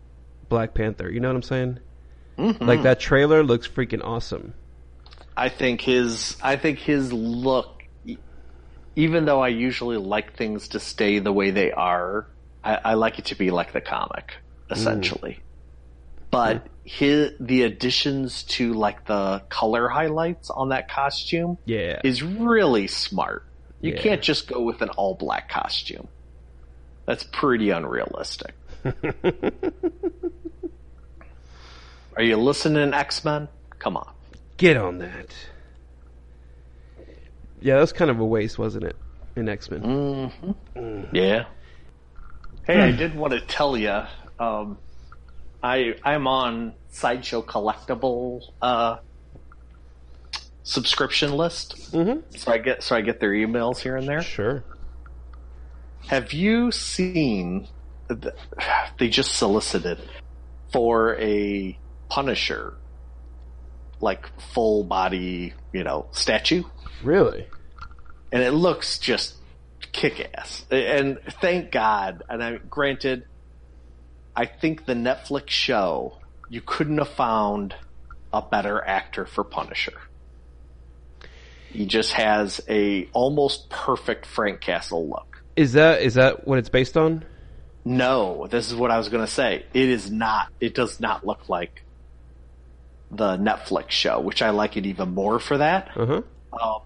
Black Panther. You know what I'm saying? Mhm. Like that trailer looks freaking awesome. I think his I think his look even though I usually like things to stay the way they are, I, I like it to be like the comic, essentially. But his the additions to like the color highlights on that costume Yeah. is really smart. You Yeah. can't just go with an all black costume. That's pretty unrealistic. [laughs] Are you listening, X Men? Come on. Get on that. Yeah, that was kind of a waste, wasn't it? In X Men. Mm-hmm. Yeah. Hey, I did want to tell you, um, I I'm on Sideshow Collectible uh, subscription list, Mm-hmm. so I get so I get their emails here and there. Sure. Have you seen? th- They just solicited for a Punisher, like full body, you know, statue, Really? and it looks just kick ass. And thank God. And I granted, I think the Netflix show you couldn't have found a better actor for Punisher. He just has a almost perfect Frank Castle look. Is that is that what it's based on? No, this is what I was going to say. It is not. It does not look like the Netflix show, which I like it even more for that. Uh huh. Um,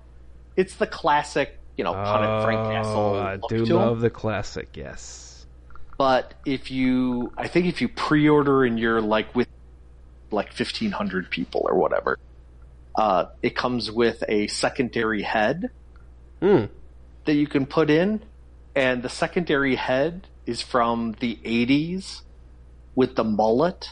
it's the classic, you know, Pun- Frank Castle. Oh, I do to him. love the classic. Yes. But if you, I think if you pre-order and you're like with like 1500 people or whatever, uh, it comes with a secondary head Hmm. that you can put in. And the secondary head is from the 80s with the mullet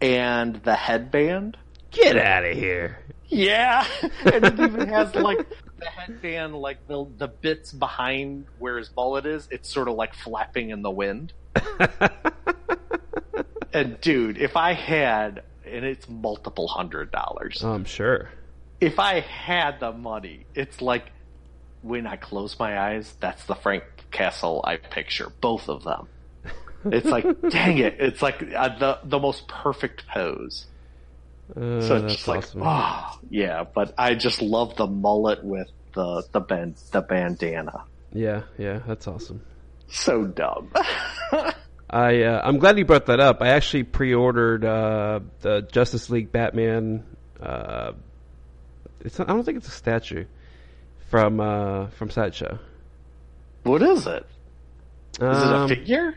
and the headband. Get out of here. Yeah, [laughs] and it even has like the headband, like the the bits behind where his mullet is. It's sort of like flapping in the wind. [laughs] and dude, if I had, and it's multiple hundred dollars. I'm sure. If I had the money, it's like when I close my eyes, that's the Frank Castle I picture. Both of them. It's like, [laughs] dang it! It's like uh, the the most perfect pose. Uh, So it's just like, awesome. oh, yeah, but I just love the mullet with the the band the bandana. Yeah, yeah, that's awesome. So dumb. [laughs] I uh, I'm glad you brought that up. I actually pre-ordered uh, the Justice League Batman. Uh, it's not, I don't think it's a statue from uh, from Sideshow. what is it? Is it a Um, figure?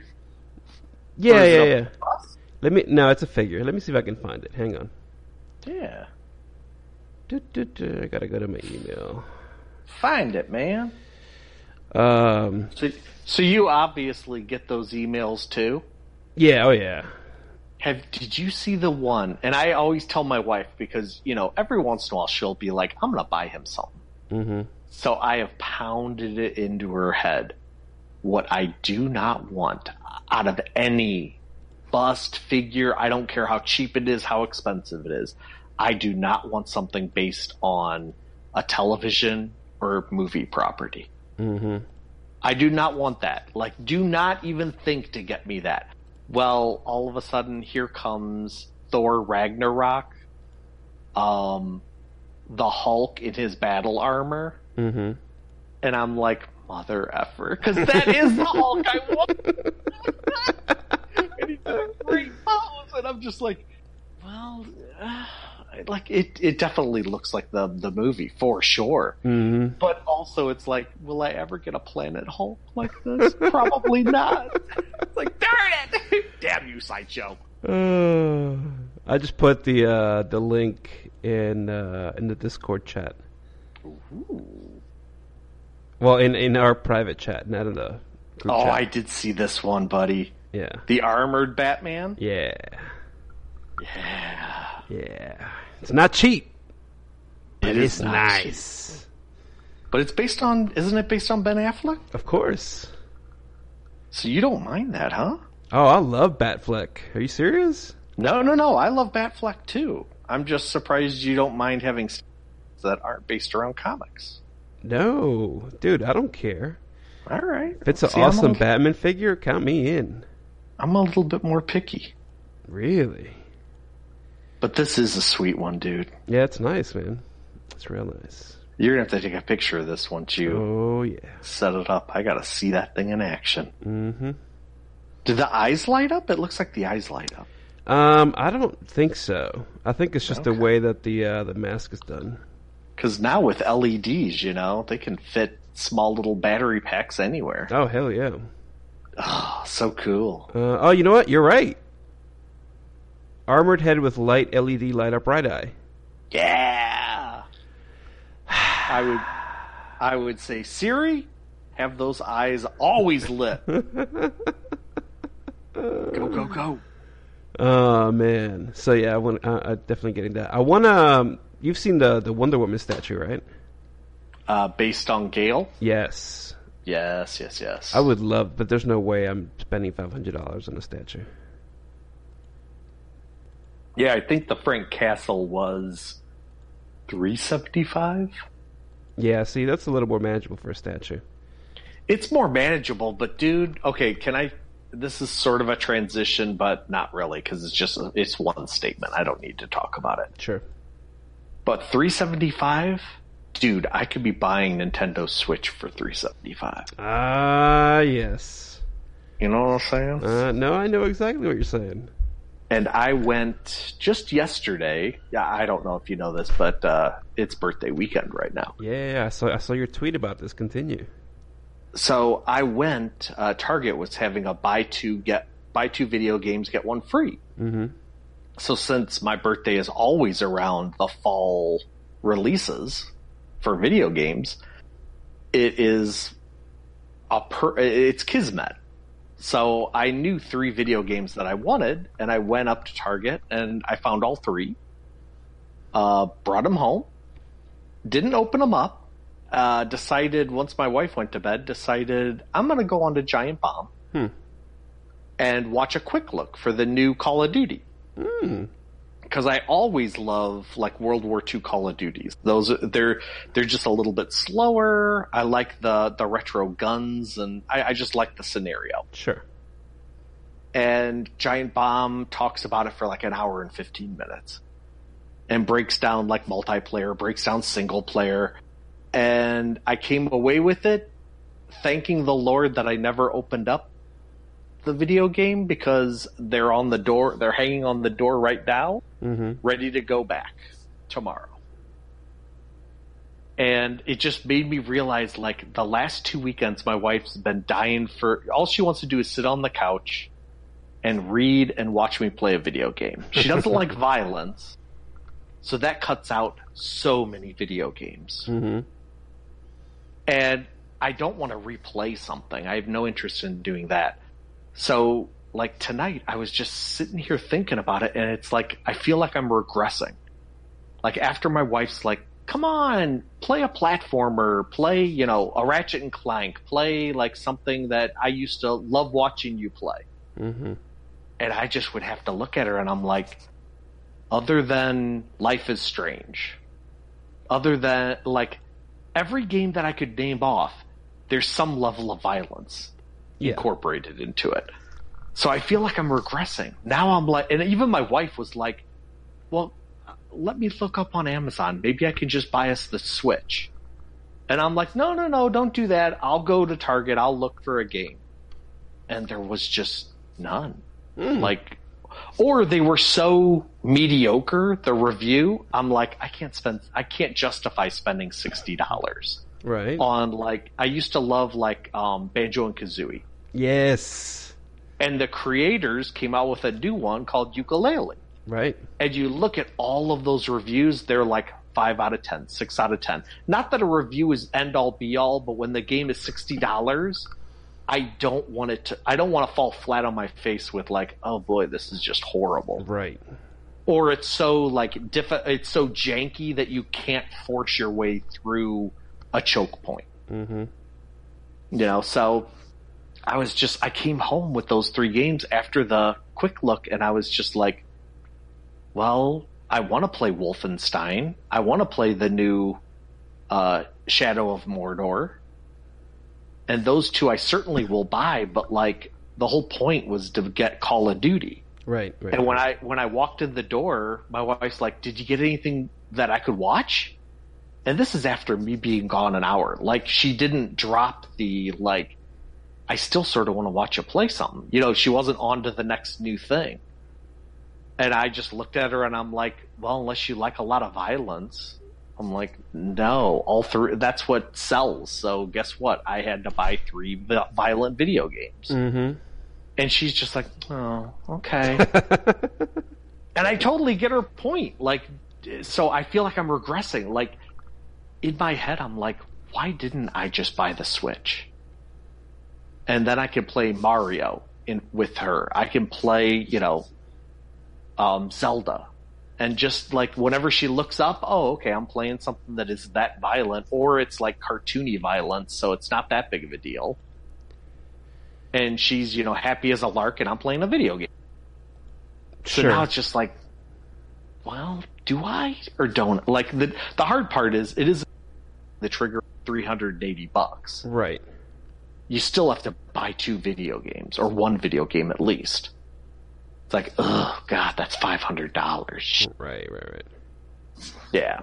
Yeah, yeah, yeah. bust? Let me. No, it's a figure. Let me see if I can find it. Hang on. Yeah. Du, du, du. I gotta go to my email. Find it, man. Um. So, so you obviously get those emails too. Yeah. Oh yeah. Have did you see the one? And I always tell my wife because you know every once in a while she'll be like, "I'm gonna buy him something." Mm-hmm. So I have pounded it into her head what I do not want out of any bust figure. I don't care how cheap it is, how expensive it is. I do not want something based on a television or movie property. Mm-hmm. I do not want that. Like, do not even think to get me that. Well, all of a sudden, here comes Thor Ragnarok, um, the Hulk in his battle armor, Mm-hmm. and I'm like, mother effer, because that is the Hulk I want. [laughs] and he's in a great pose, and I'm just like, well, uh, like it. It definitely looks like the the movie for sure. Mm-hmm. But also, it's like, will I ever get a Planet Hulk like this? [laughs] Probably not. It's like, darn it! [laughs] Damn you, sideshow. Uh, I just put the uh, the link in uh, in the Discord chat. Well, in in our private chat, not in the group Oh, chat. I did see this one, buddy. Yeah, The armored Batman. yeah, Yeah, yeah. It's not cheap, but it it's not nice. cheap. But it's based on, isn't it based on Ben Affleck? Of course. So you don't mind that, huh? Oh, I love Batfleck. Are you serious? No, no, no. I love Batfleck too. I'm just surprised you don't mind having that aren't based around comics. No, dude, I don't care. All right. If it's an See, awesome Batman figure, count me in. I'm a little bit more picky. Really? But this is a sweet one, dude. Yeah, it's nice, man. It's real nice. You're gonna have to take a picture of this once you Oh yeah. set it up. I gotta see that thing in action. Mm-hmm. Do the eyes light up? It looks like the eyes light up. Um, I don't think so. I think it's just the way that the uh, the mask is done. Because now with LEDs, you know, they can fit small little battery packs anywhere. Oh hell yeah. Oh, so cool. Uh, oh, you know what? You're right. Armored head with light LED light up right eye. Yeah. [sighs] I would, I would say Siri, have those eyes always lit. [laughs] Go go go. Oh man. So yeah, I want. Uh, uh, definitely getting that. I want to. Um, you've seen the the Wonder Woman statue, right? Uh, based on Gal. Yes. Yes, yes, yes. I would love, but there's no way I'm spending five hundred dollars on a statue. Yeah, I think the Frank Castle was three seventy five. Yeah, see, that's a little more manageable for a statue. It's more manageable, but dude, okay, can I? This is sort of a transition, but not really because it's just it's one statement. I don't need to talk about it. Sure. But three seventy five, dude, I could be buying Nintendo Switch for three seventy five. Ah, yes. You know what I'm saying? Uh, no, I know exactly what you're saying. and I went just yesterday. Yeah, I don't know if you know this, but uh, it's birthday weekend right now. Yeah, I saw I saw your tweet about this. Continue. So I went. Uh, Target was having a buy two get buy two video games get one free. Mm-hmm. So since my birthday is always around the fall releases for video games, it is a per, it's kismet. So I knew three video games that I wanted, and I went up to Target and I found all three. Uh, brought them home. Didn't open them up. Uh, decided once my wife went to bed, decided I'm going to go on to Giant Bomb Hmm. and watch a quick look for the new Call of Duty Hmm. Because I always love like World War II Call of Duties. Those they're they're just a little bit slower. I like the the retro guns, and I, I just like the scenario. Sure. And Giant Bomb talks about it for like an hour and fifteen minutes, and breaks down like multiplayer, breaks down single player, and I came away with it thanking the Lord that I never opened up the video game because they're on the door, they're hanging on the door right now Mm-hmm. ready to go back tomorrow. And it just made me realize like the last two weekends, my wife's been dying for all she wants to do is sit on the couch and read and watch me play a video game. She doesn't [laughs] like violence. So that cuts out so many video games. Mm-hmm. And I don't want to replay something. I have no interest in doing that. So, like tonight, I was just sitting here thinking about it, and it's like I feel like I'm regressing. Like after my wife's like, "Come on, play a platformer, play you know a Ratchet and Clank, play like something that I used to love watching you play," Mm-hmm. and I just would have to look at her, and I'm like, other than Life is Strange, other than like every game that I could name off, there's some level of violence Yeah. incorporated into it. So I feel like I'm regressing. Now I'm like, and even my wife was like, well, let me look up on Amazon. Maybe I can just buy us the Switch. And I'm like, no, no, no, don't do that. I'll go to Target. I'll look for a game. And there was just none. Mm. Like, or they were so mediocre, the review, I'm like, I can't spend, I can't justify spending $60 right. on like, I used to love like, um, Banjo and Kazooie. Yes. And the creators came out with a new one called Yooka-Laylee. Right. And you look at all of those reviews, they're like five out of ten, six out of ten. Not that a review is end all be all, but when the game is sixty dollars, I don't want it to. I don't want to fall flat on my face with like, oh boy, this is just horrible. Right. Or it's so like diff- it's so janky that you can't force your way through a choke point. Mm-hmm. You know, so I was just I came home with those three games after the quick look and I was just like well, I want to play Wolfenstein. I want to play the new uh, Shadow of Mordor. And those two I certainly will buy, but like the whole point was to get Call of Duty. Right. Right. And when I when I walked in the door, my wife's like, "Did you get anything that I could watch?" And this is after me being gone an hour. Like she didn't drop the like. I still sort of want to watch you play something. You know, she wasn't on to the next new thing. And I just looked at her and I'm like, well, unless you like a lot of violence, I'm like, no, all three. That's what sells. So guess what? I had to buy three violent video games. mm-hmm. And she's just like, oh, okay. [laughs] and I totally get her point. Like, so I feel like I'm regressing. Like, in my head, I'm like, why didn't I just buy the Switch? And then I can play Mario in with her. I can play, you know, um, Zelda. And just like whenever she looks up, oh, okay, I'm playing something that is that violent, or it's like cartoony violence, so it's not that big of a deal. And she's, you know, happy as a lark, and I'm playing a video game. So Sure. now it's just like, well, do I or don't? Like the the hard part is it is the trigger 380 bucks. Right. You still have to buy two video games or one video game at least. It's like, oh god, that's five hundred dollars. Right. Right. Right. Yeah.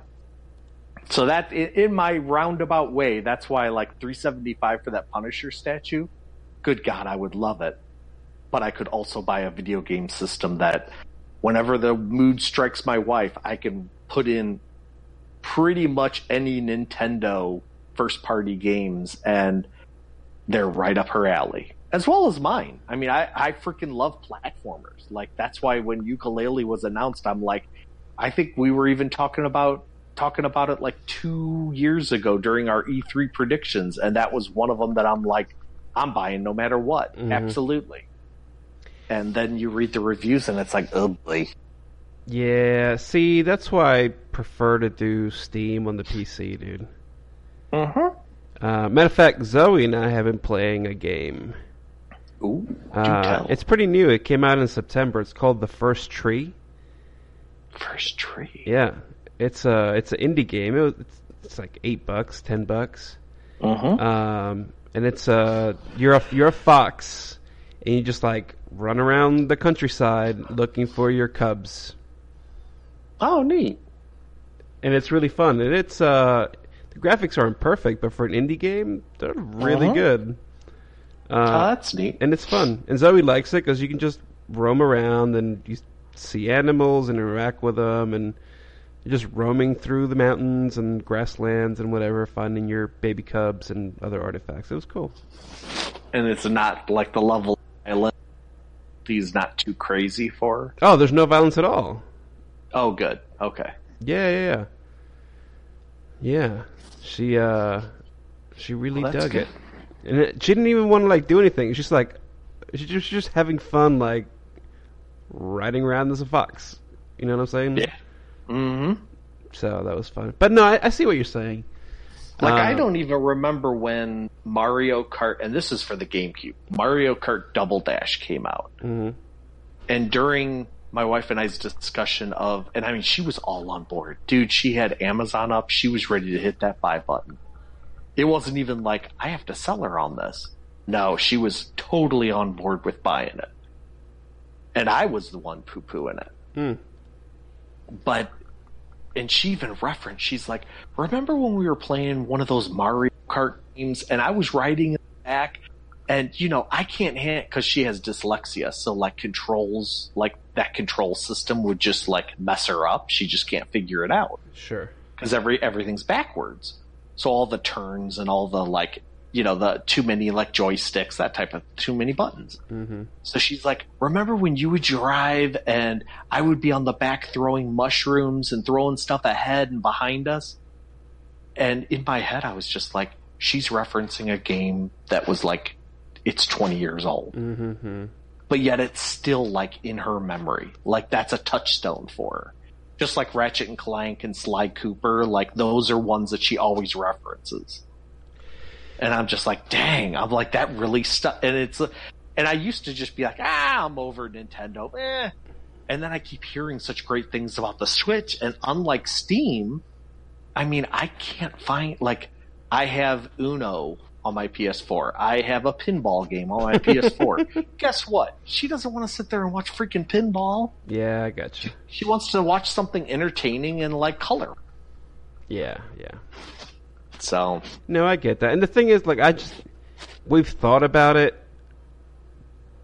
So that in, in my roundabout way, that's why like 375 for that Punisher statue. Good God, I would love it. But I could also buy a video game system that whenever the mood strikes my wife, I can put in pretty much any Nintendo first party games and they're right up her alley. As well as mine. I mean, I, I freaking love platformers. Like, that's why when Yooka-Laylee was announced, I'm like, I think we were even talking about talking about it like two years ago during our E3 predictions, and that was one of them that I'm like, I'm buying no matter what, Mhm. absolutely. And then you read the reviews, and it's like, oh boy, Yeah. See, that's why I prefer to do Steam on the PC, dude. mm-hmm. Uh, matter of fact, Zoe and I have been playing a game. Ooh, Uh, tell. it's pretty new. It came out in September. It's called The First Tree. first tree. Yeah, it's a it's an indie game. It was, it's, it's like eight bucks, ten bucks. Mm-hmm. Um, and it's uh you're a you're a fox, and you just like run around the countryside looking for your cubs, oh, neat. and it's really fun. And it's uh the graphics aren't perfect, but for an indie game, they're really Uh-huh. good. oh, Uh, that's neat. and it's fun. And Zoe likes it because you can just roam around and you see animals and interact with them, and you're just roaming through the mountains and grasslands and whatever, finding your baby cubs and other artifacts. It was cool. And it's not like the level island. He's not too crazy for. Oh, there's no violence at all. Oh, good. Okay. Yeah, yeah, yeah. Yeah, she uh, she really Well, dug good. it, and it, she didn't even want to like do anything. She's just like, she's just, she's just having fun, like riding around as a fox. You know what I'm saying? Yeah. Mm-hmm. So that was fun. But no, I, I see what you're saying. Like I Uh, don't even remember when Mario Kart, and this is for the GameCube, Mario Kart Double Dash came out, mhm. and during my wife and I's discussion of, and I mean, she was all on board, dude. She had Amazon up, she was ready to hit that buy button. It wasn't even like I have to sell her on this. No, she was totally on board with buying it, and I was the one poo pooing it. Hmm. But and she even referenced, she's like, remember when we were playing one of those Mario Kart games and I was riding in the back and you know, I can't hand cause she has dyslexia. So like controls, like that control system would just like mess her up. She just can't figure it out Sure. because every, everything's backwards. So all the turns and all the like, you know, the too many like joysticks, that type of too many buttons. Mm-hmm. So she's like, remember when you would drive and I would be on the back throwing mushrooms and throwing stuff ahead and behind us? And in my head, I was just like, she's referencing a game that was like, it's 20 years old, Mm-hmm. but yet it's still like in her memory. Like that's a touchstone for her. Just like Ratchet and Clank and Sly Cooper, like those are ones that she always references. And I'm just like, dang, I'm like, that really stuck. And it's, and I used to just be like, ah, I'm over Nintendo. Eh. And then I keep hearing such great things about the Switch. And unlike Steam, I mean, I can't find, like, I have Uno on my PS4. I have a pinball game on my PS4. [laughs] Guess what? She doesn't want to sit there and watch freaking pinball. Yeah, I got you. She wants to watch something entertaining and like color. Yeah, yeah. So, No, I get that. And the thing is, like, I just we've thought about it,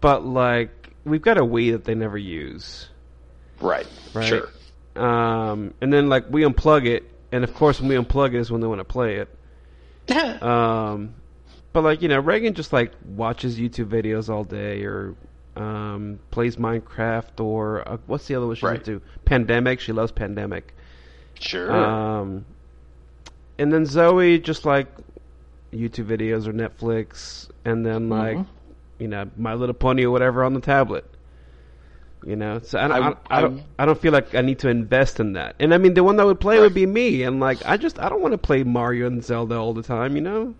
but like we've got a Wii that they never use, right. right? Sure. Um, and then like we unplug it, and of course when we unplug it is when they want to play it. [laughs] Um, but like you know, Reagan just like watches YouTube videos all day, or um, plays Minecraft, or uh, what's the other one she Right. into? Pandemic. She loves Pandemic. sure. Um, and then Zoe just like YouTube videos or Netflix, and then like Mhm. you know My Little Pony or whatever on the tablet. You know, so I, don't, I- I, I don't, I don't feel like I need to invest in that. And I mean, the one that would play would be me. And like, I just, I don't want to play Mario and Zelda all the time. You know?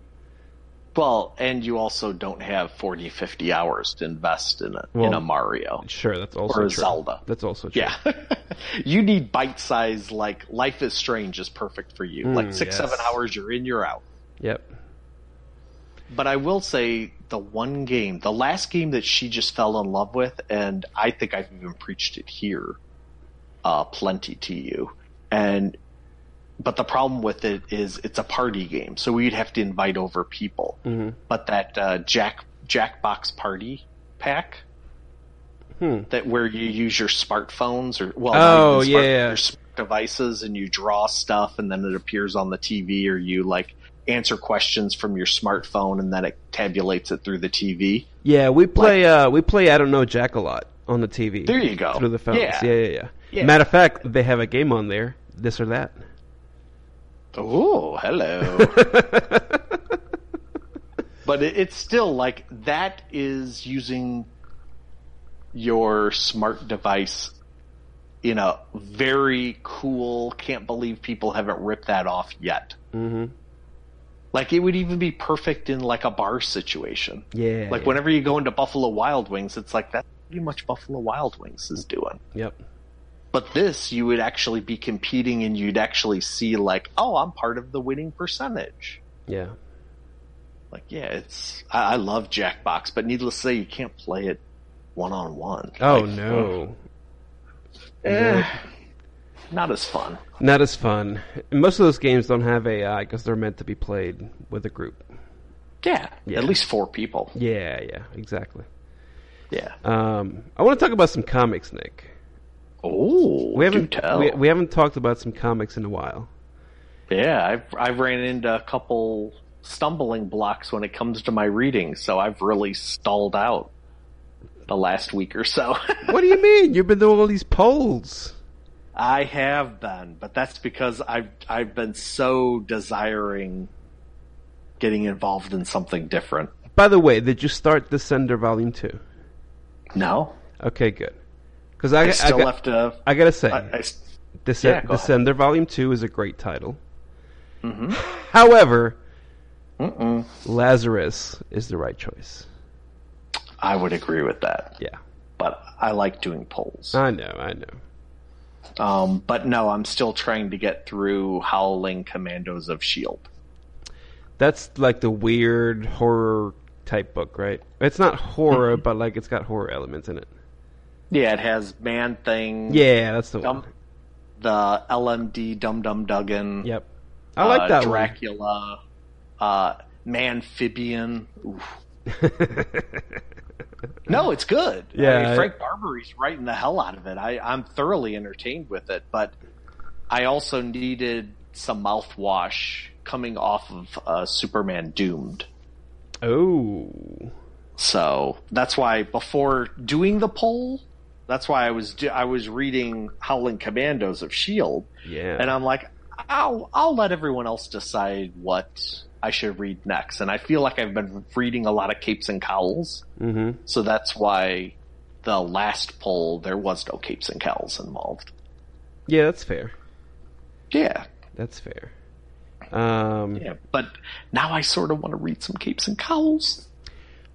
Well, and you also don't have 40, 50 hours to invest in a in a Mario. Sure, that's also true. Or a true. Zelda. That's also true. Yeah. [laughs] you need bite size like Life is Strange is perfect for you. like six, Mm, yes. seven hours you're in, you're out. Yep. But I will say the one game, the last game that she just fell in love with, and I think I've even preached it here, uh, plenty to you. And, but the problem with it is it's a party game, so we'd have to invite over people. hmm But that, uh, Jack, Jackbox Party pack, Hmm. that where you use your smartphones or, well, Oh, smart- yeah. your smart devices and you draw stuff and then it appears on the TV or you like answer questions from your smartphone and then it tabulates it through the TV. Yeah, we play. uh We play. I don't know Jack a lot on the TV. There you go. Through the phones. Yeah. Yeah, yeah, yeah. Yeah. Matter of fact, they have a game on there. This or that. Oh, hello. [laughs] but it, it's still like that is using your smart device in a very cool, can't believe people haven't ripped that off yet. hmm Like it would even be perfect in like a bar situation. Yeah. Like yeah. whenever you go into Buffalo Wild Wings, it's like that's pretty much Buffalo Wild Wings is doing. Yep. But this, you would actually be competing and you'd actually see like, oh, I'm part of the winning percentage. Yeah. Like, yeah, it's, I, I love Jackbox, but needless to say, you can't play it one on one. Oh no. Eh, not as fun. Not as fun. Most of those games don't have AI because they're meant to be played with a group. Yeah, Yeah. at least four people. Yeah, yeah, exactly. Yeah. Um, I want to talk about some comics, Nick. Oh, We haven't we, we haven't talked about some comics in a while. Yeah, I've I've ran into a couple stumbling blocks when it comes to my reading, so I've really stalled out the last week or so. [laughs] What do you mean? You've been doing all these polls. I have been, but that's because I've I've been so desiring getting involved in something different. By the way, did you start Descender Volume Two? No, Okay, good. Because I, I still got, have to. I gotta say, I, I, yeah, go. Descender Volume Two is a great title. Mhm. However, Mm-mm. Lazarus is the right choice. I would agree with that, Yeah, but I like doing polls. I know, I know. Um, but no, I'm still trying to get through Howling Commandos of Shield. That's like the weird horror type book, right? It's not horror, but like it's got horror elements in it. Yeah, it has Man Thing. Yeah, that's the Dum- one. the LMD Dum Dum Dugan. Yep, I like uh, that Dracula, uh, Manphibian. [laughs] No, it's good. I Yeah, mean, I- Frank Barbiere's writing the hell out of it. I, I'm thoroughly entertained with it, but I also needed some mouthwash coming off of uh, Superman Doomed. oh, So that's why before doing the poll, that's why I was I was reading Howling Commandos of Shield, yeah. and I'm like, I'll I'll let everyone else decide what I should read next. And I feel like I've been reading a lot of capes and cowls, hmm so that's why the last poll there was no capes and cowls involved. Yeah, that's fair. Yeah, That's fair. Um, yeah, but now I sort of want to read some capes and cowls.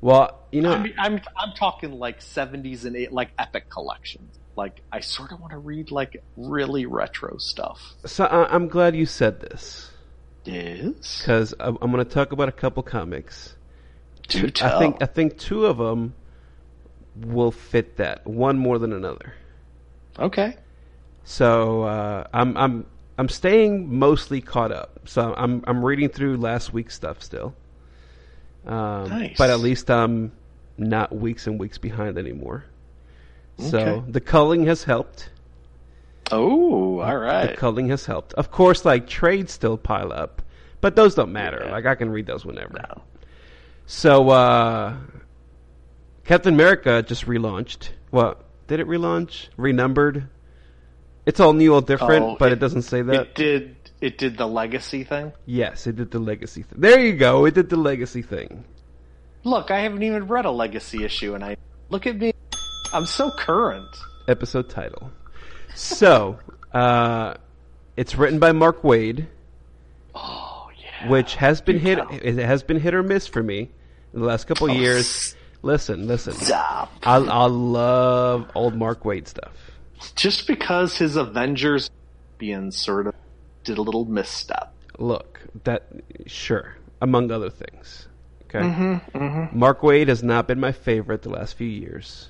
Well, you know, I mean, I'm I'm talking like 70s and eight, like epic collections. Like I sort of want to read like really retro stuff. so I, I'm glad you said this Is because I'm, I'm going to talk about a couple comics. do tell. I think I think two of them will fit that. One more than another. okay. So uh, I'm I'm I'm staying mostly caught up. So I'm I'm reading through last week's stuff still. Um, Nice. But at least I'm not weeks and weeks behind anymore. So the culling has helped. Oh, all right. The culling has helped. Of course, like trades still pile up, but those don't matter. Yeah. Like I can read those whenever. No. So uh, Captain America just relaunched. Well, did it relaunch? Renumbered? It's all new, all different, Oh, but it, it- doesn't say that. It did. It did the legacy thing. yes, it did the legacy thing. There you go. It did the legacy thing. Look, I haven't even read a legacy issue, and I look at me. I'm so current. episode title. So, uh, it's written by Mark Waid, Oh yeah. which has been You hit. tell. It has been hit or miss for me in the last couple Oh, years. Listen, listen. Stop. I I love old Mark Waid stuff. Just because his Avengers being sort of did a little misstep. Look, that sure, among other things. Okay. Mm-hmm, Mark Waid has not been my favorite the last few years.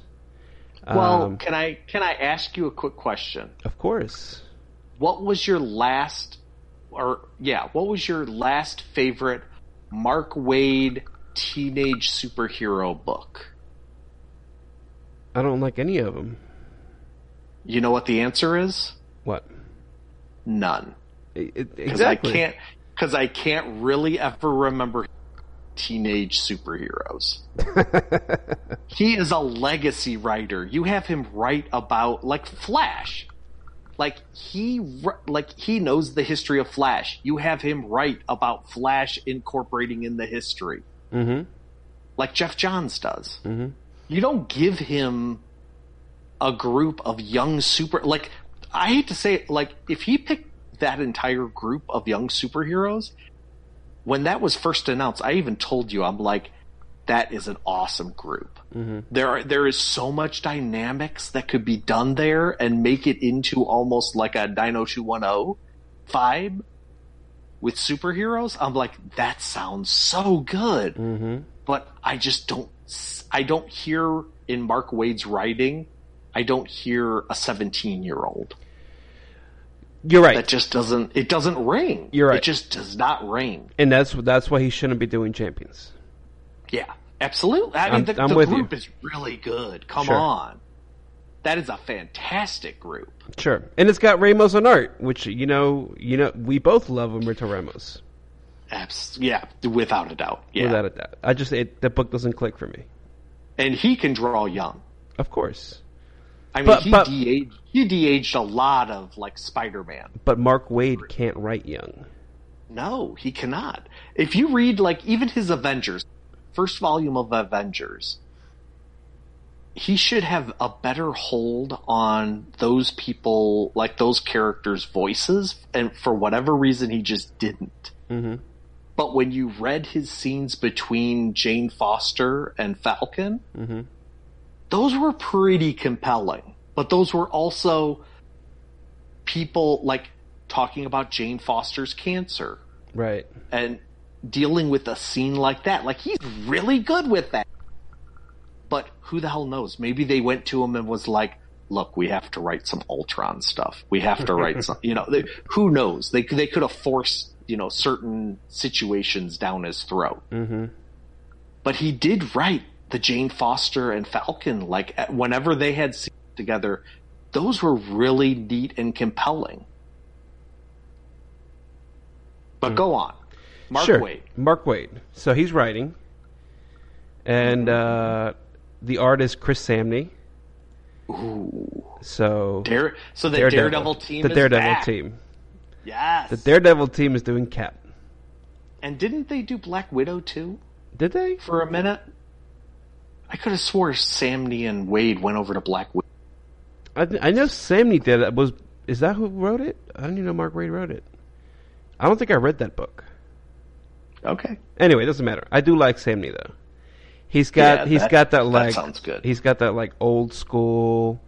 Well, Um, can I can I ask you a quick question? of course. What was your last, or yeah, what was your last favorite Mark Waid teenage superhero book? I don't like any of them. You know what the answer is? What? None. I- I- Because exactly. I can't. Because I can't really ever remember teenage superheroes. [laughs] he is a legacy writer. You have him write about like Flash. Like he like he knows the history of Flash. You have him write about Flash incorporating in the history, mm-hmm. like Geoff Johns does. Mm-hmm. You don't give him a group of young super like I hate to say it, like if he picked that entire group of young superheroes, when that was first announced, I even told you I'm like, that is an awesome group. There are there is so much dynamics that could be done there and make it into almost like a 90210 vibe with superheroes. I'm like, that sounds so good Mm-hmm. but I just don't. I don't hear in Mark Waid's writing. I don't hear a 17 year old. You're right, That just doesn't. It doesn't ring. You're right. It just does not ring. and that's that's why he shouldn't be doing champions. Yeah, absolutely. I mean, I'm- the, I'm the with you. group is really good. Come Sure. on, that is a fantastic group. Sure, and it's got Ramos on art, which you know, you know, we both love Humberto Ramos, Abs- yeah, without a doubt. Yeah, without a doubt. I just it, that book doesn't click for me. and he can draw young. Of course, I mean, But- he but- de-aged. He de-aged a lot of like Spider-Man. but Mark Waid can't write young. No, he cannot. If you read like even his Avengers, first volume of Avengers, he should have a better hold on those people, like those characters' voices, and for whatever reason, he just didn't. Mm-hmm. But when you read his scenes between Jane Foster and Falcon, Mm-hmm. Those were pretty compelling. But those were also people like talking about Jane Foster's cancer Right. and dealing with a scene like that. Like he's really good with that. But who the hell knows? Maybe they went to him and was like, "Look, we have to write some Ultron stuff. We have to write some." [laughs] You know, they, who knows? They they could have forced you know certain situations down his throat. Mm-hmm. But he did write the Jane Foster and Falcon. Like whenever they had scenes together, those were really neat and compelling. But go on, Mark sure. Waid. Mark Waid. So he's writing, and uh, the artist Chris Samnee. Ooh. So Dare, so the Daredevil, team the is Daredevil back. team, Yes. the Daredevil team is doing Cap. and didn't they do Black Widow too Did they? for a minute? I could have swore Samnee and Waid went over to Black Widow. I, I know Samnee did it. Was is that who wrote it? I didn't even know Mark Waid wrote it. I don't think I read that book. Okay. Anyway, it doesn't matter. I do like Samnee though. He's got Yeah, he's that- got that that like sounds good. he's got that like old school,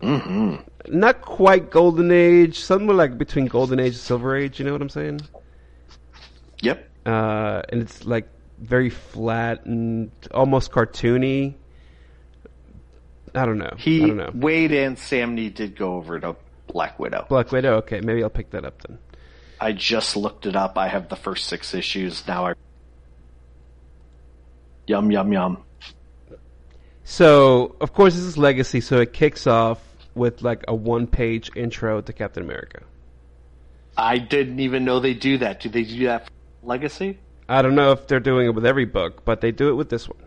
hmm not quite golden age, somewhere like between golden age and silver age. You know what I'm saying? Yep. Uh, and it's like very flat and almost cartoony. I don't know. He I don't know. Waid and Samnee did go over to Black Widow. Black Widow. Okay, maybe I'll pick that up then. I just looked it up. I have the first six issues now. I yum yum yum. So, of course, this is Legacy, so it kicks off with like a one-page intro to Captain America. I didn't even know they do that. Do they do that for Legacy? I don't know if they're doing it with every book, but they do it with this one.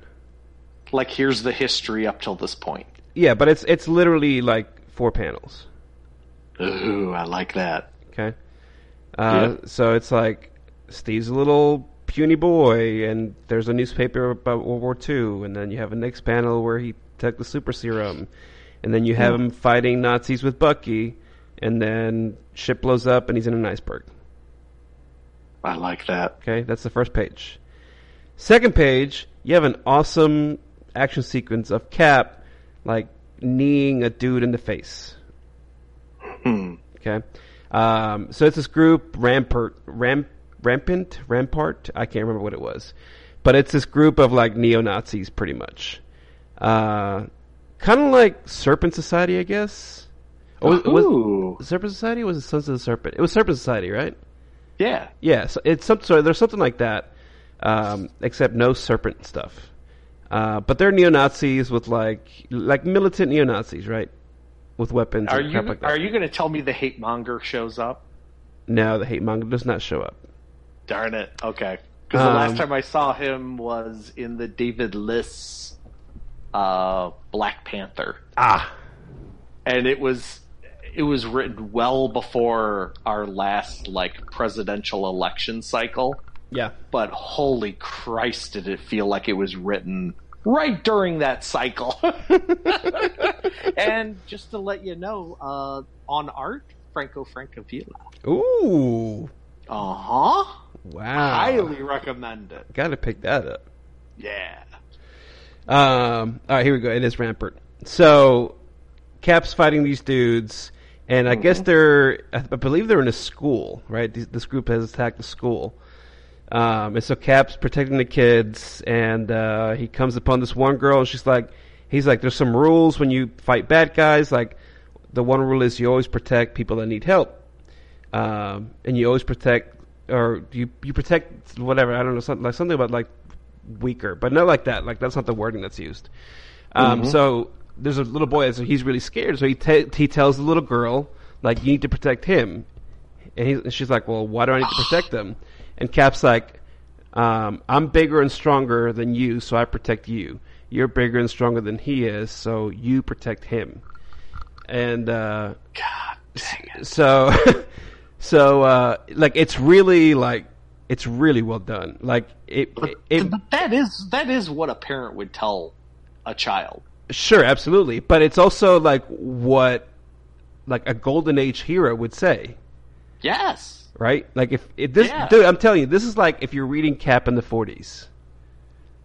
Like here's the history up till this point. Yeah, but it's it's literally like four panels. Ooh, I like that. Okay, uh, so it's like Steve's a little puny boy, and there's a newspaper about World War II, and then you have a next panel where he took the super serum, and then you have him fighting Nazis with Bucky, and then ship blows up and he's in an iceberg. I like that. Okay, that's the first page. Second page, you have an awesome action sequence of Cap like kneeing a dude in the face. Hmm. Okay, um, so it's this group Rampart, Ramp, Rampant, Rampart. I can't remember what it was, but it's this group of like neo Nazis, pretty much. Uh, kind of like Serpent Society, I guess. Or was, was Ooh. Serpent Society? Or was it Sons of the Serpent? It was Serpent Society, right? Yeah. Yeah, so it's some so there's something like that, um, except no serpent stuff. Uh, but they're neo Nazis with like like militant neo Nazis, right? With weapons. Are and you like that. are you going to tell me the hate monger shows up? No, the hate monger does not show up. Darn it. Okay. Because the Um, last time I saw him was in the David Liss uh, Black Panther, Ah, and it was it was written well before our last like presidential election cycle. yeah. But holy Christ, did it feel like it was written right during that cycle? [laughs] and just to let you know, uh, on art, Franco Francavilla. Ooh, Uh huh. wow. Highly recommend it. Got to pick that up. Yeah. Um, all right, here we go. It is Rampart. So, Cap's fighting these dudes, and I guess they're, I I believe they're in a school, right? These, this group has attacked the school. Um, and so Cap's protecting the kids, and uh, he comes upon this one girl, and she's like, he's like, there's some rules when you fight bad guys. Like, the one rule is you always protect people that need help, um, and you always protect, or you you protect whatever. I don't know, something like something about like weaker, but not like that. Like that's not the wording that's used. Um, So there's a little boy, so he's really scared. So he te- he tells the little girl, like, you need to protect him, and, he's, and she's like, well, why do I need to protect him? And Cap's like, um, I'm bigger and stronger than you, so I protect you. You're bigger and stronger than he is, so you protect him. And uh, God dang it. so, [laughs] so uh, like it's really like it's really well done. Like it, it, it But that is that is what a parent would tell a child. Sure, absolutely. But it's also like what like a golden age hero would say, Yes. right? Like if, if this Yeah. dude, I'm telling you, this is like if you're reading Cap in the 40s,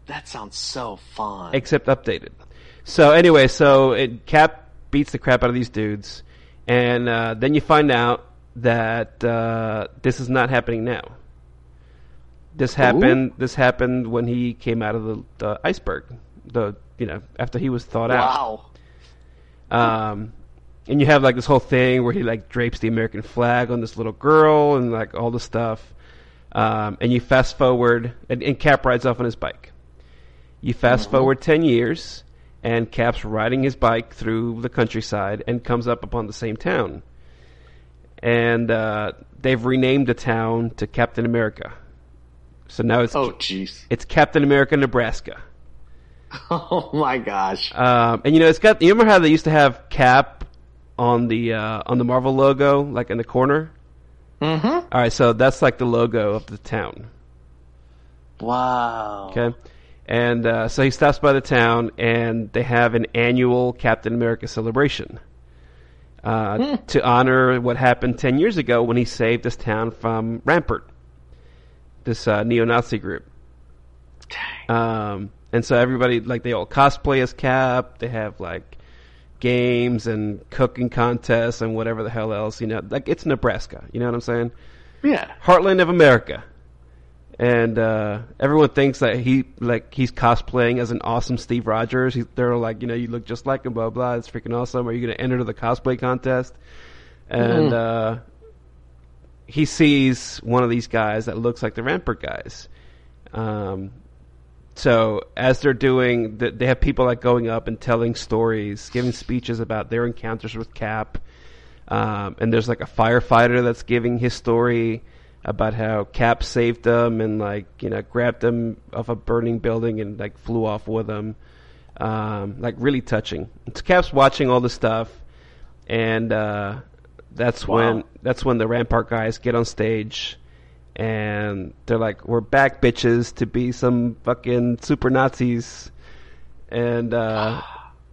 That sounds so fun. except updated. So anyway, so it, Cap beats the crap out of these dudes, and uh, then you find out that uh, this is not happening now. This happened. This happened when he came out of the, the iceberg. The you know after he was thawed out. wow. Um, and you have like this whole thing where he like drapes the American flag on this little girl and like all the stuff. Um, and you fast forward, and, and Cap rides off on his bike. You fast forward 10 years, and Cap's riding his bike through the countryside and comes up upon the same town. And uh, they've renamed the town to Captain America. So now it's Oh jeez. it's Captain America, Nebraska. [laughs] Oh my gosh. Um, and you know, it's got. You remember how they used to have Cap on the uh, on the Marvel logo, like in the corner. Mm-hmm. All right, so that's like the logo of the town. Wow. Okay, and uh, so he stops by the town, and they have an annual Captain America celebration uh, to honor what happened ten years ago when he saved this town from Rampart, this uh, neo-Nazi group. Um, and so everybody, like, they all cosplay as Cap. They have like games and cooking contests and whatever the hell else. You know, like it's Nebraska. You know what I'm saying? Yeah. Heartland of America. And uh, everyone thinks that he like he's cosplaying as an awesome Steve Rogers. He, they're like, you know, you look just like him, blah blah. It's freaking awesome. Are you going to enter the cosplay contest? And uh, he sees one of these guys that looks like the Rampart guys. Um, so as they're doing, they have people like going up and telling stories, giving speeches about their encounters with Cap. Um, and there's like a firefighter that's giving his story about how Cap saved them and like you know grabbed them off a burning building and like flew off with them. Um, like really touching. So Cap's watching all the stuff, and uh, that's Wow. when that's when the Rampart guys get on stage, and they're like, "We're back, bitches, to be some fucking super Nazis," and uh,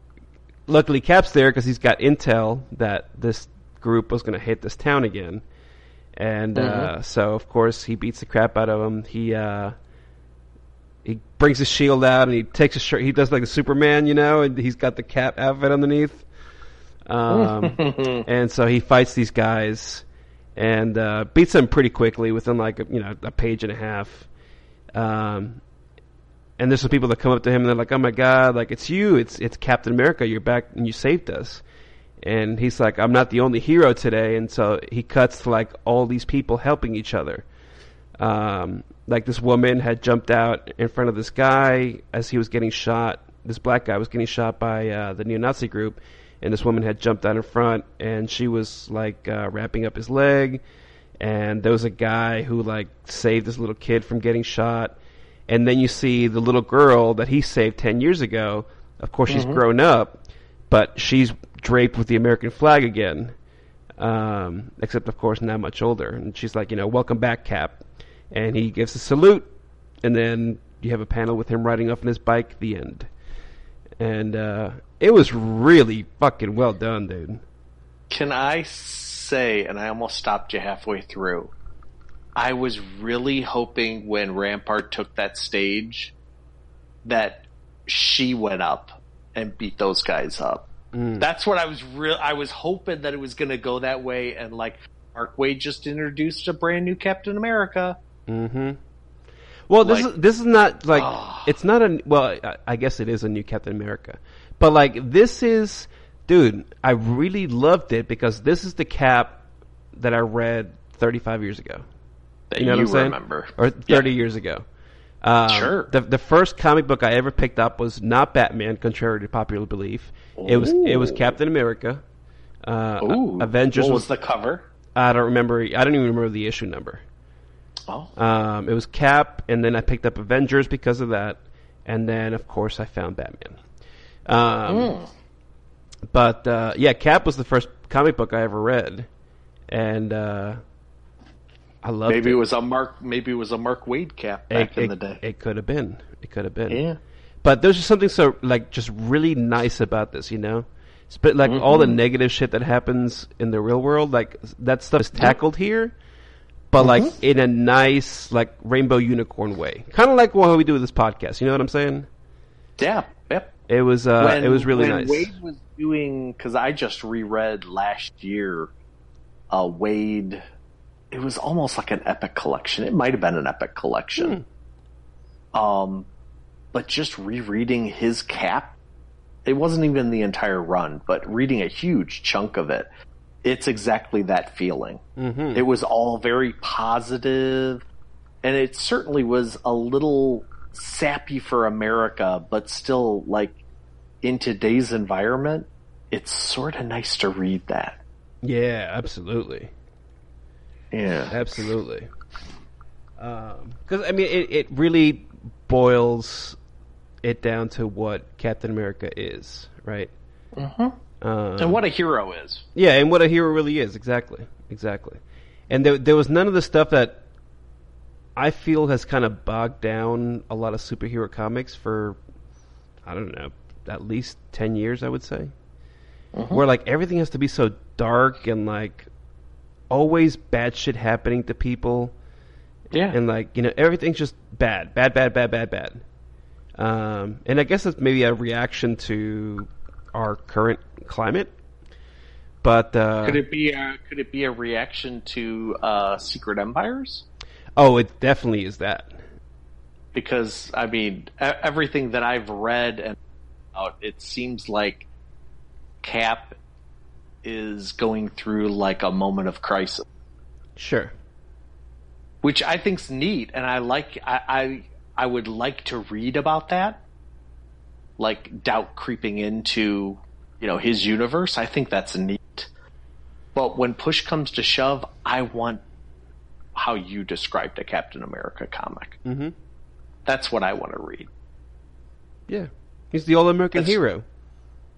[gasps] luckily, Cap's there because he's got intel that this group was going to hit this town again, and uh, Mhm. so of course he beats the crap out of him. He uh, he brings his shield out and he takes his shirt. He does like a Superman, you know, and he's got the Cap outfit underneath. [laughs] Um, and so he fights these guys and uh, beats them pretty quickly within like a, you know a page and a half. Um, and there's some people that come up to him and they're like, "Oh my god, like it's you, it's it's Captain America, you're back and you saved us." And he's like, "I'm not the only hero today." And so he cuts to like all these people helping each other. Um, like this woman had jumped out in front of this guy as he was getting shot. This black guy was getting shot by uh, the neo-Nazi group, and this woman had jumped out in front, and she was like uh, wrapping up his leg. And there was a guy who like saved this little kid from getting shot. And then you see the little girl that he saved ten years ago. Of course, she's grown up, but she's draped with the American flag again. Um, except of course not much older. And she's like, you know, welcome back, Cap. And he gives a salute, and then you have a panel with him riding off on his bike. The end. And uh, it was really fucking well done, dude. Can I say, and I almost stopped you halfway through, I was really hoping when Rampart took that stage that she went up and beat those guys up. That's what I was real. I was hoping that it was going to go that way, and like Mark Waid just introduced a brand new Captain America. Mm-hmm. Well, this Like- is this is not like it's not a well. I, I guess it is a new Captain America, but like this is, dude. I really loved it because this is the Cap that I read 35 years ago. That You know what I'm saying? remember, Or 30 Yeah. years ago. Um, Sure. The the first comic book I ever picked up was not Batman, contrary to popular belief. It was it was Captain America. Uh, Ooh, Avengers What was, was the cover? I don't remember. I don't even remember the issue number. Oh, Um, it was Cap, and then I picked up Avengers because of that, and then of course I found Batman. Um, Hmm. But uh, yeah, Cap was the first comic book I ever read, and uh, I loved maybe it. it was a Mark. Maybe it was a Mark Waid cap back it, in the day. It could have been. It could have been. yeah. But there's just something so like just really nice about this, you know. But like all the negative shit that happens in the real world, like that stuff is tackled here, but like in a nice like rainbow unicorn way, kind of like what we do with this podcast. You know what I'm saying? Yeah. It was uh, it was really when nice. Waid was doing because I just reread last year. Uh, Waid, it was almost like an epic collection. It might have been an epic collection. Hmm. Um, but just rereading his cap, it wasn't even the entire run, but reading a huge chunk of it, it's exactly that feeling. Mhm. It was all very positive, and it certainly was a little sappy for America, but still like in today's environment, it's sort of nice to read that. Yeah, absolutely, Yeah. absolutely. Because I mean, it it really boils it down to what Captain America is, right? Mm-hmm. Um, And what a hero is. Yeah, and what a hero really is, exactly, exactly. And there, there was none of the stuff that I feel has kind of bogged down a lot of superhero comics for, I don't know, at least ten years, I would say. Where like everything has to be so dark and like always bad shit happening to people, Yeah. and like you know everything's just bad, bad, bad, bad, bad, bad. Um, and I guess that's maybe a reaction to our current climate. But uh, could it be a, could it be a reaction to uh, Secret Empires? Oh, it definitely is that. Because I mean, everything that I've read and out, it seems like Cap is going through like a moment of crisis. Sure. which I think's neat, and I like. I, I I would like to read about that, like doubt creeping into you know his universe. I think that's neat. But when push comes to shove, I want how you described a Captain America comic. Mhm. That's what I want to read. Yeah, he's the all-American That's- hero.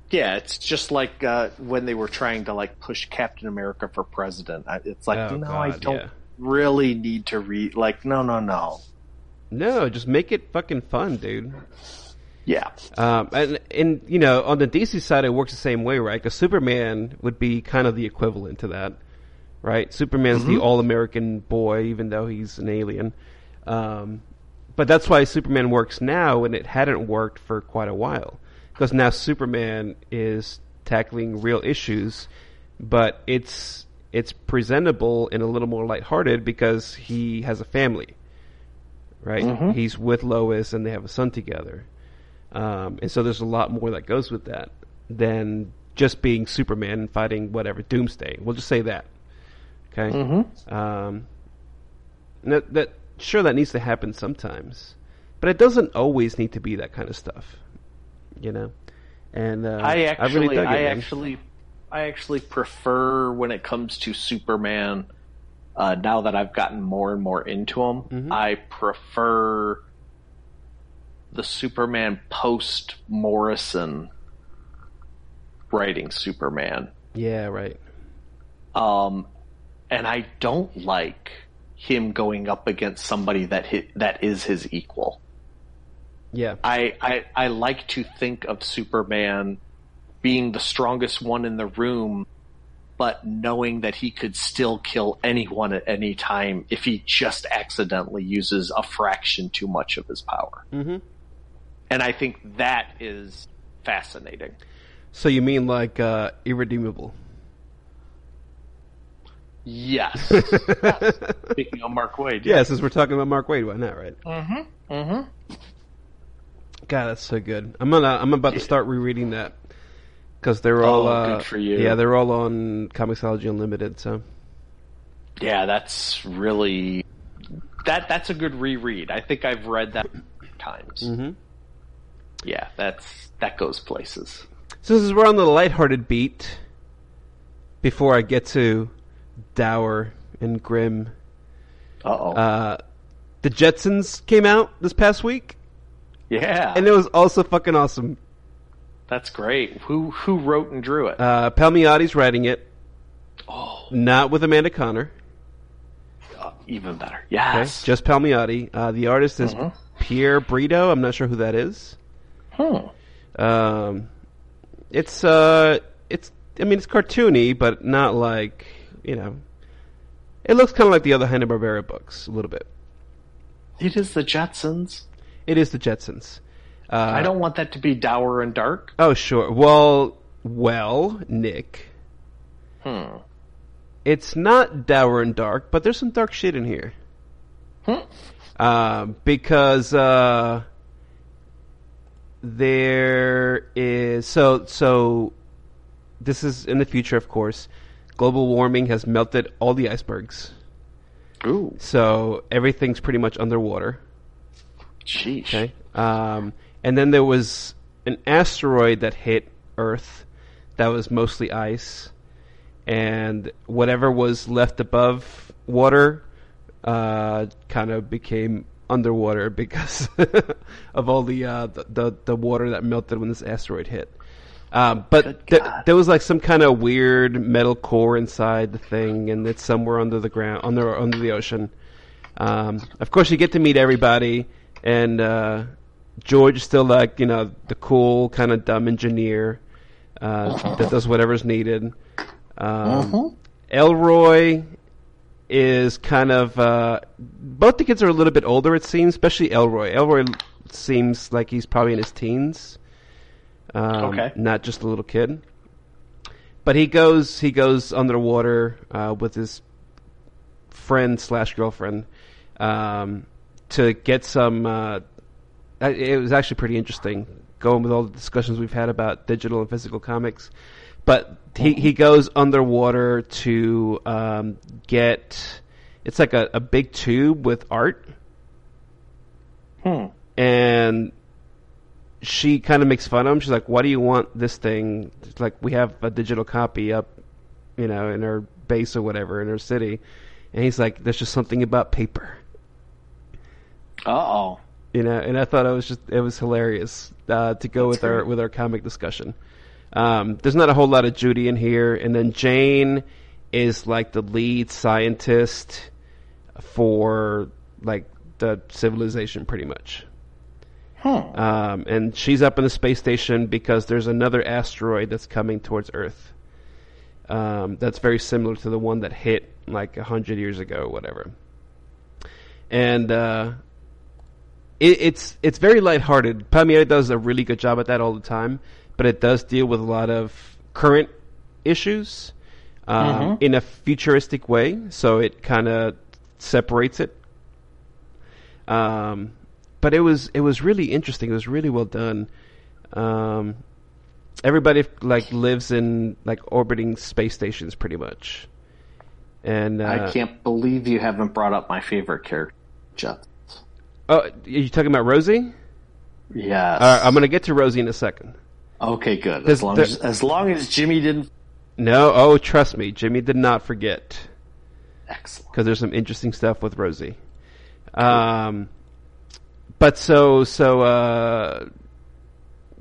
Yeah, it's just like uh, when they were trying to like push Captain America for president. It's like Oh, no, I don't yeah. really need to read. Like no, no, no. No, just make it fucking fun, dude. Yeah. Um, and, and, you know, on the DC side, it works the same way, right? Because Superman would be kind of the equivalent to that, right? Superman's the all-American boy, even though he's an alien. Um, but that's why Superman works now, and it hadn't worked for quite a while. Because now Superman is tackling real issues, but it's it's presentable and a little more lighthearted because he has a family, right? He's with Lois, and they have a son together. Um, and so there's a lot more that goes with that than just being Superman and fighting whatever Doomsday. We'll just say that. Okay. Um, that, that sure that needs to happen sometimes, but it doesn't always need to be that kind of stuff. You know. And uh, I actually, really dug I, it, man. actually, I actually prefer when it comes to Superman. Uh, now that I've gotten more and more into him, Mm-hmm. I prefer the Superman post Morrison writing Superman. yeah, right. Um, and I don't like him going up against somebody that that is his equal. Yeah, I, I I like to think of Superman being the strongest one in the room, but knowing that he could still kill anyone at any time if he just accidentally uses a fraction too much of his power. Mm-hmm. And I think that is fascinating. So you mean like uh, irredeemable? Yes. [laughs] Speaking of Mark Waid, Yeah, since we're talking about Mark Waid, why not, right? Mm-hmm. Mm-hmm. God, that's so good. I'm gonna. I'm about to start rereading that because they're all. Oh, uh, good for you. Yeah, they're all on ComiXology Unlimited. So yeah, that's really that. That's a good reread. I think I've read that times. Mhm. Yeah, that's that goes places. So since we're on the lighthearted beat, before I get to dour and grim, Uh-oh. uh, the Jetsons came out this past week, yeah, and it was also fucking awesome. that's great. Who who wrote and drew it? Uh, Palmiotti's writing it, oh, not with Amanda Conner. uh, even better. Okay, Yes. just Palmiotti. Uh, the artist is Mhm. Pier Brito. I'm not sure who that is. Hmm. Um, it's uh, it's I mean it's cartoony, but not like you know. It looks kind of like the other Hanna Barbera books a little bit. It is the Jetsons. It is the Jetsons. Uh, I don't want that to be dour and dark. Oh sure. Well, well, Nick. Hmm. It's not dour and dark, but there's some dark shit in here. Hmm. Um, because uh, there is so so. This is in the future, of course. Global warming has melted all the icebergs, Ooh. so everything's pretty much underwater. Sheesh. Okay. Um, and then there was an asteroid that hit Earth that was mostly ice, and whatever was left above water uh, kind of became underwater [laughs] because [laughs] of all the, uh, the the the water that melted when this asteroid hit. Um, but th- there was like some kind of weird metal core inside the thing, and it's somewhere under the ground, under under the ocean. Um, of course, you get to meet everybody, and uh, George is still like you know the cool kind of dumb engineer uh, [laughs] that does whatever's needed. Um, Elroy is kind of uh, both the kids are a little bit older. It seems, especially Elroy. Elroy seems like he's probably in his teens, um, Okay. not just a little kid. But he goes he goes underwater uh, with his friend slash girlfriend um, to get some. Uh, it was actually pretty interesting going with all the discussions we've had about digital and physical comics. But he he goes underwater to um, get. It's like a, a big tube with art, Hmm. and she kind of makes fun of him. She's like, "Why do you want this thing? It's like we have a digital copy up, you know, in our base or whatever in our city." And he's like, "There's just something about paper." Uh oh. you know, and I thought it was just it was hilarious uh, to go with our with our comic discussion. Um, there's not a whole lot of Judy in here, and then Jane is like the lead scientist for like the civilization, pretty much. Um, and she's up in the space station because there's another asteroid that's coming towards Earth. Um, that's very similar to the one that hit like a hundred years ago, or whatever. And uh, it, it's it's very lighthearted. Palmiotti does a really good job at that all the time, but it does deal with a lot of current issues um, in a futuristic way. So it kind of separates it. Um, but it was it was really interesting. It was really well done. Um, everybody like lives in like orbiting space stations, pretty much. And uh, I can't believe you haven't brought up my favorite character. Oh, are you talking about Rosie? Yes. Uh, I'm gonna get to Rosie in a second. okay, good. As long there- as, as long as Jimmy didn't. No, oh, trust me, Jimmy did not forget Excellent. because there's some interesting stuff with Rosie. Um, but so so uh,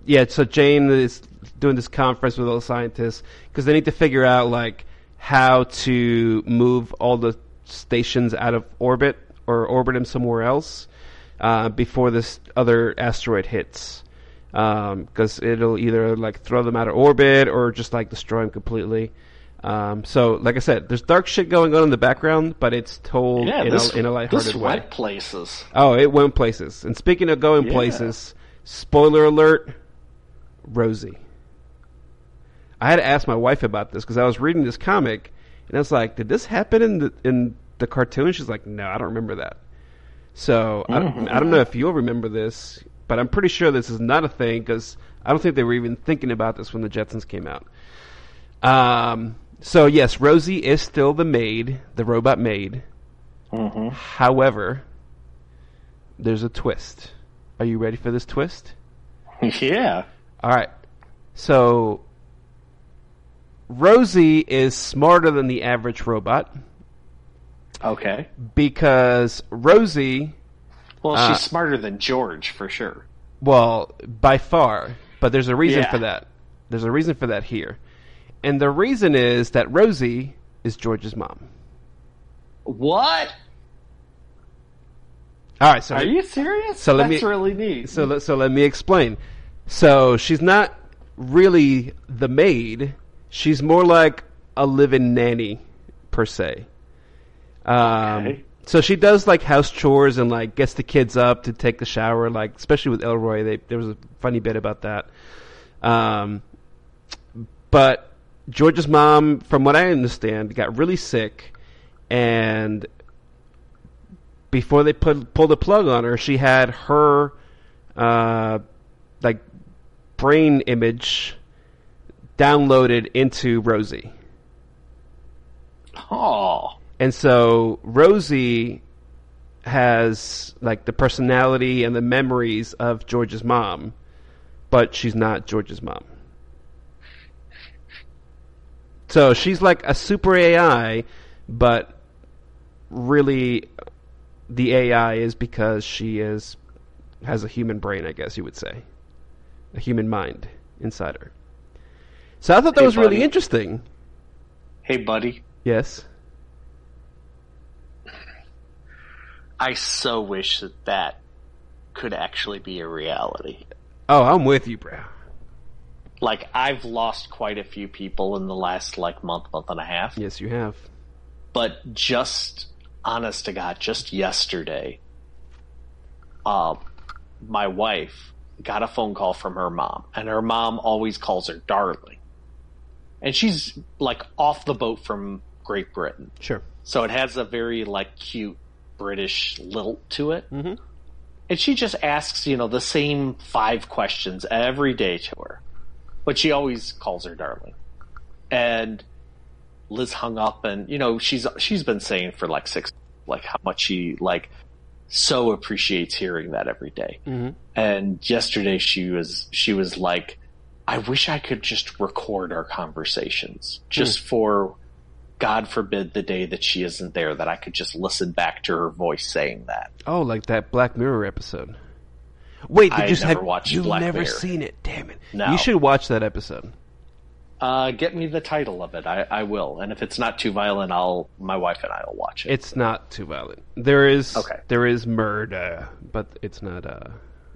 yeah, so Jane is doing this conference with all the scientists because they need to figure out like how to move all the stations out of orbit or orbit them somewhere else uh, before this other asteroid hits. Because it'll either like throw them out of orbit or just like destroy them completely. Um, so, like I said, there's dark shit going on in the background, but it's told Yeah, in, this, a, in a lighthearted way. went places. Oh, it went places. And speaking of going Yeah. places, spoiler alert, Rosie. I had to ask my wife about this because I was reading this comic, and I was like, "Did this happen in the in the cartoon?" She's like, "No, I don't remember that." So I, don't, I don't know if you'll remember this, but I'm pretty sure this is not a thing because I don't think they were even thinking about this when the Jetsons came out. Um. So yes, Rosie is still the maid, the robot maid. However, there's a twist. Are you ready for this twist? [laughs] yeah. All right. So Rosie is smarter than the average robot Okay. because Rosie, Well, Uh, she's smarter than George for sure. well, by far, but there's a reason Yeah. for that. There's a reason for that here. And the reason is that Rosie is George's mom. What? All right, so Are you serious? So let That's me- really neat. So let, so let me explain. So she's not really the maid. She's more like a living nanny per se. Um, Okay. So she does like house chores and like gets the kids up to take the shower. Like especially with Elroy, they, there was a funny bit about that. Um, but George's mom, from what I understand, got really sick, and before they put pulled the plug on her, she had her uh, like brain image downloaded into Rosie. oh. And so Rosie has like the personality and the memories of George's mom, but she's not George's mom. So she's like a super AI, but really the AI is because she is has a human brain, I guess you would say. A human mind inside her. So I thought that Hey, was really interesting. Hey, buddy. Yes. I so wish that that could actually be a reality. Oh, I'm with you, bro. Like, I've lost quite a few people in the last, like, month, month and a half. Yes, you have. But just, honest to God, just yesterday, uh, my wife got a phone call from her mom, and her mom always calls her darling. And she's, like, off the boat from Great Britain. Sure. So it has a very like cute British lilt to it. Mhm. And she just asks, you know, the same five questions every day to her. But she always calls her darling. And Liz hung up and, you know, she's she's been saying for like six like how much she like so appreciates hearing that every day. Mhm. And yesterday she was she was like I wish I could just record our conversations just for God forbid the day that she isn't there that I could just listen back to her voice saying that. Oh, like that Black Mirror episode. Wait, did I you never have watched you've Black never Mirror. seen it? Damn it! No. You should watch that episode. Uh, get me the title of it. I, I will. And if it's not too violent, I'll my wife and I will watch it. It's not too violent. There is Okay. there is murder, but it's not uh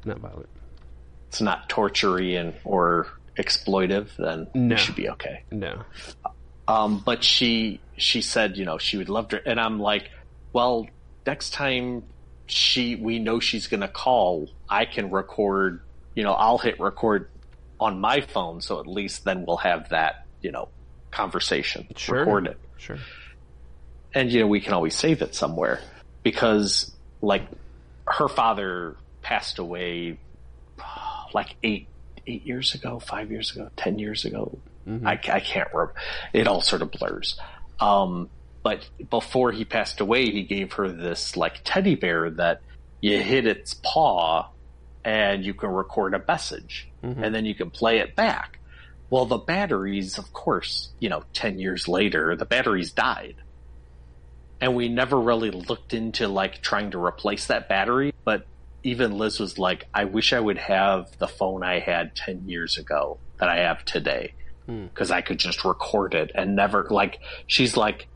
not violent. it's not torturing and or exploitive, then No. should be okay. No. Um, but she she said, you know, she would love to, and I'm like, well, next time she we know she's gonna call, I can record. You know, I'll hit record on my phone, so at least then we'll have that, you know, conversation Sure. recorded, Sure. and you know, we can always save it somewhere because, like, her father passed away like eight eight years ago, five years ago, ten years ago. I, I can't remember. It all sort of blurs. Um, but before he passed away, he gave her this like teddy bear that you hit its paw and you can record a message mm-hmm. and then you can play it back. Well, the batteries, of course, you know, 10 years later, the batteries died. And we never really looked into like trying to replace that battery. But even Liz was like, I wish I would have the phone I had 10 years ago that I have today hmm. because I could just record it and never like she's like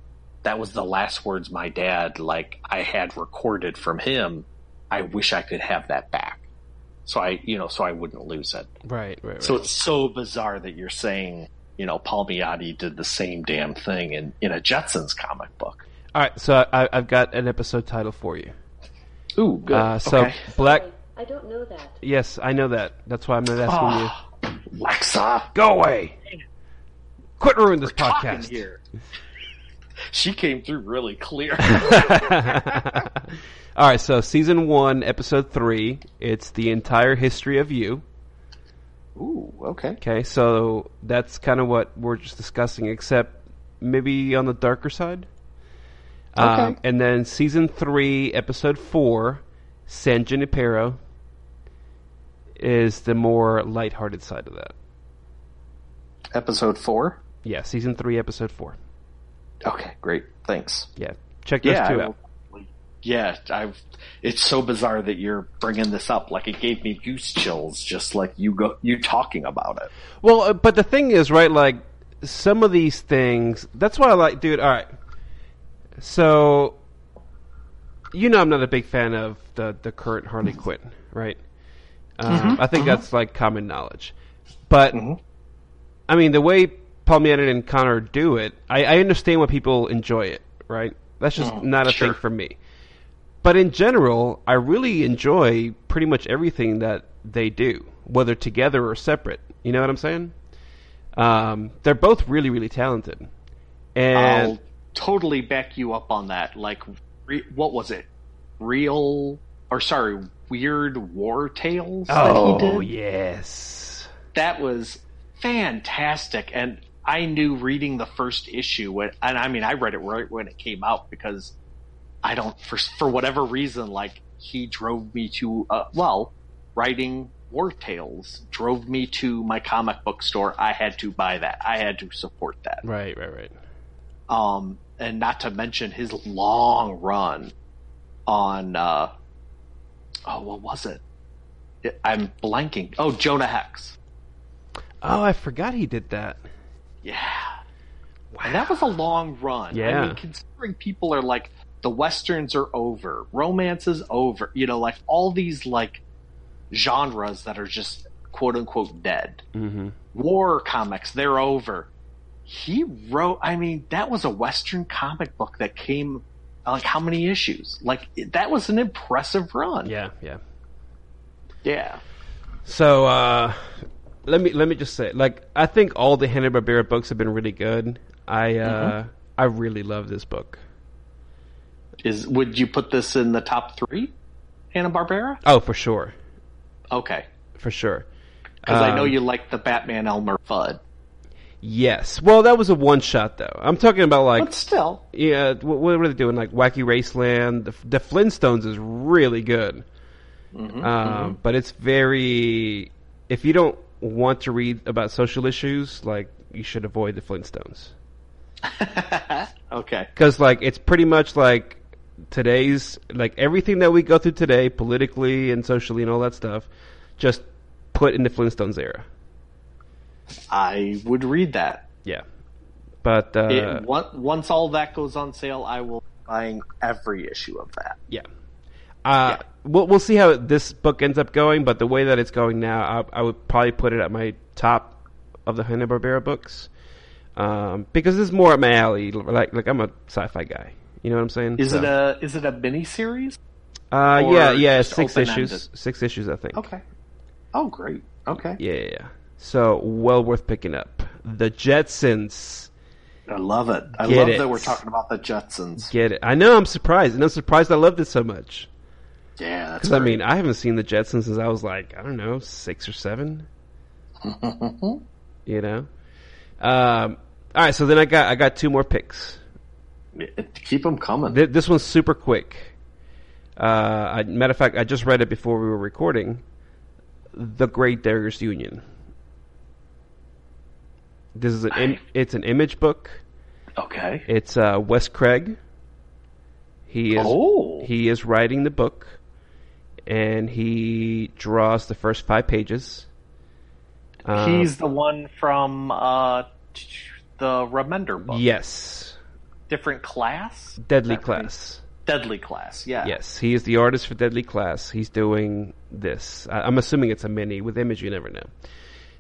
that was the last words my dad like I had recorded from him. I wish I could have that back. So I you know so I wouldn't lose it. Right. Right. Right. So it's so bizarre that you're saying you know Palmiotti did the same damn thing in in a Jetsons comic book. All right. So I, I've got an episode title for you. Ooh, good. Uh, so okay. Black. I don't know that. Yes, I know that. That's why I'm not asking you. Ah, Lexa, Go away. Quit ruining this talking podcast. She came through really clear. [laughs] [laughs] All right, so season one, episode three. It's the entire history of you. Ooh, okay. Okay, so that's kind of what we're just discussing, except maybe on the darker side. Um, Okay. and then season three, episode four, San Junipero, is the more lighthearted side of that. Episode four. Yeah, season three, episode four. Okay, great. Thanks. Yeah, check those yeah, two out. yeah. I've. It's so bizarre that you're bringing this up. Like it gave me goose chills, just like you go, you talking about it. Well, uh, but the thing is, right? Like some of these things. That's why I like, dude. All right. So, you know, I'm not a big fan of the the current Harley Quinn, right? Um, I think that's like common knowledge. But I mean, the way Palmiotti and Conner do it, I, I understand why people enjoy it, right? That's just not a sure. thing for me. But in general, I really enjoy pretty much everything that they do, whether together or separate. You know what I'm saying? Um, they're both really, really talented. And I'll totally back you up on that. Like, re, what was it? Real or sorry, weird war tales that he oh did. yes, that was fantastic and i knew reading the first issue when and i mean i read it right when it came out because i don't for for whatever reason like he drove me to uh, well writing war tales drove me to my comic book store. I had to buy that. I had to support that. Right, right, right. um and not to mention his long run on uh oh what was it? It- i'm blanking. Oh jonah hex. Oh, I forgot he did that. Yeah. And that was a long run. Yeah. I mean, considering people are like, the westerns are over, romance is over, you know, like all these like genres that are just quote unquote dead. hmm War comics, they're over. He wrote, I mean, that was a western comic book that came, like how many issues? Like that was an impressive run. Yeah, yeah. Yeah. So uh, let me let me just say, like, I think all the Hanna Barbera books have been really good. I uh, I really love this book. Is, would you put this in the top three? Hanna Barbera? Oh, for sure, Okay. for sure. Because I know Um, you like the Batman Elmer Fudd. Yes. Well, that was a one shot though. I'm talking about like But still. yeah. What, what are they doing? Like Wacky Raceland. The, the Flintstones is really good. Mm-hmm, um, But it's very. If you don't want to read about social issues, like you should avoid the Flintstones. [laughs] okay. because like it's pretty much like today's like everything that we go through today politically and socially and all that stuff just put in the flintstones era I would read that. yeah but uh It, once all that goes on sale, I will be buying every issue of that. yeah uh Yeah. We'll we'll see how this book ends up going. But the way that it's going now, I, I would probably put it at my top of the Hanna Barbera books um, because it's more at my alley. Like like I'm a sci-fi guy. You know what I'm saying? Is So- it a is it a mini series? Uh, yeah, yeah, six issues. Six issues, I think. Okay. Oh, great. Okay. Yeah, yeah, yeah. So well worth picking up. The Jetsons. I love it. I Get love it. that we're talking about the Jetsons. Get it? I know. I'm surprised, and I'm surprised I loved it so much. Yeah, Because I mean, I haven't seen the Jetsons since I was like, I don't know, six or seven. [laughs] you know. Um, all right, so then I got I got two more picks. keep them coming. Th- this one's super quick. Uh, I, matter of fact, I just read it before we were recording. The Gravediggers Union. This is an Im- I- it's an image book. okay. It's uh, Wes Craig. He is Oh. he is writing the book, and he draws the first five pages. Um, He's the one from uh, the Remender book. yes, Different class. Deadly Is right? Class. Deadly class. Yeah. Yes, he is the artist for Deadly Class. He's doing this. I- I'm assuming it's a mini with image. You never know.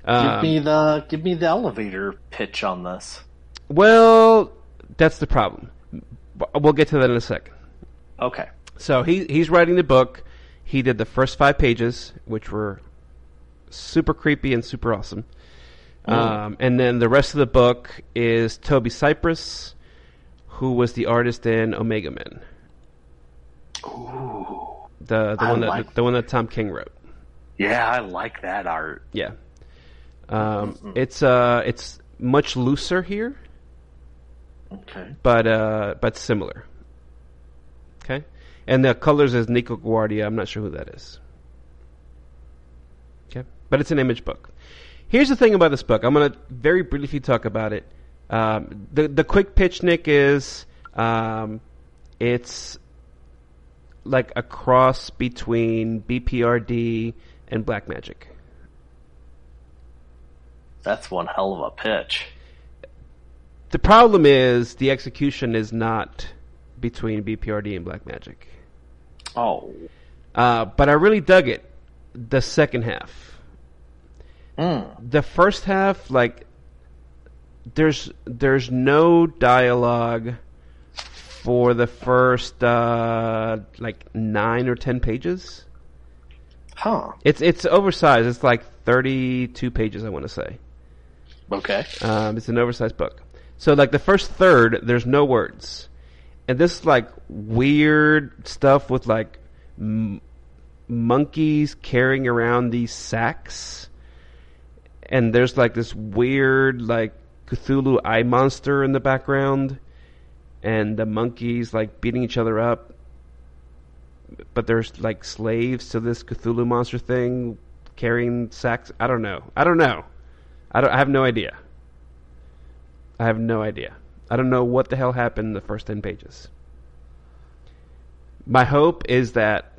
Give Um, me the give me the elevator pitch on this. well, that's the problem. We'll get to that in a second. Okay. So he he's writing the book. He did the first five pages, which were super creepy and super awesome. Um, and then the rest of the book is Toby Cypress, who was the artist in Omega Men. Ooh. The the I one that like- the one that Tom King wrote. Yeah, I like that art. Yeah. Um, it's uh it's much looser here, Okay. but uh but similar. And the colors is Nico Guardia. I'm not sure who that is. Okay, but it's an image book. Here's the thing about this book. I'm gonna very briefly talk about it. Um, the the quick pitch, Nick, is um, it's like a cross between BPRD and Black Magic. That's one hell of a pitch. The problem is the execution is not between BPRD and Black Magic. Oh. Uh, but I really dug it. The second half. Mm. The first half, like, there's there's no dialogue for the first uh, like nine or ten pages. Huh. It's it's oversized. It's like thirty two pages, I want to say. Okay. Um, it's an oversized book. So like the first third, there's no words, and this like weird stuff with like m- monkeys carrying around these sacks, and there's like this weird like Cthulhu eye monster in the background, and the monkeys like beating each other up. But there's like slaves to this Cthulhu monster thing carrying sacks. I don't know. I don't know. I don't. I have no idea. I have no idea. I don't know what the hell happened in the first ten pages. My hope is that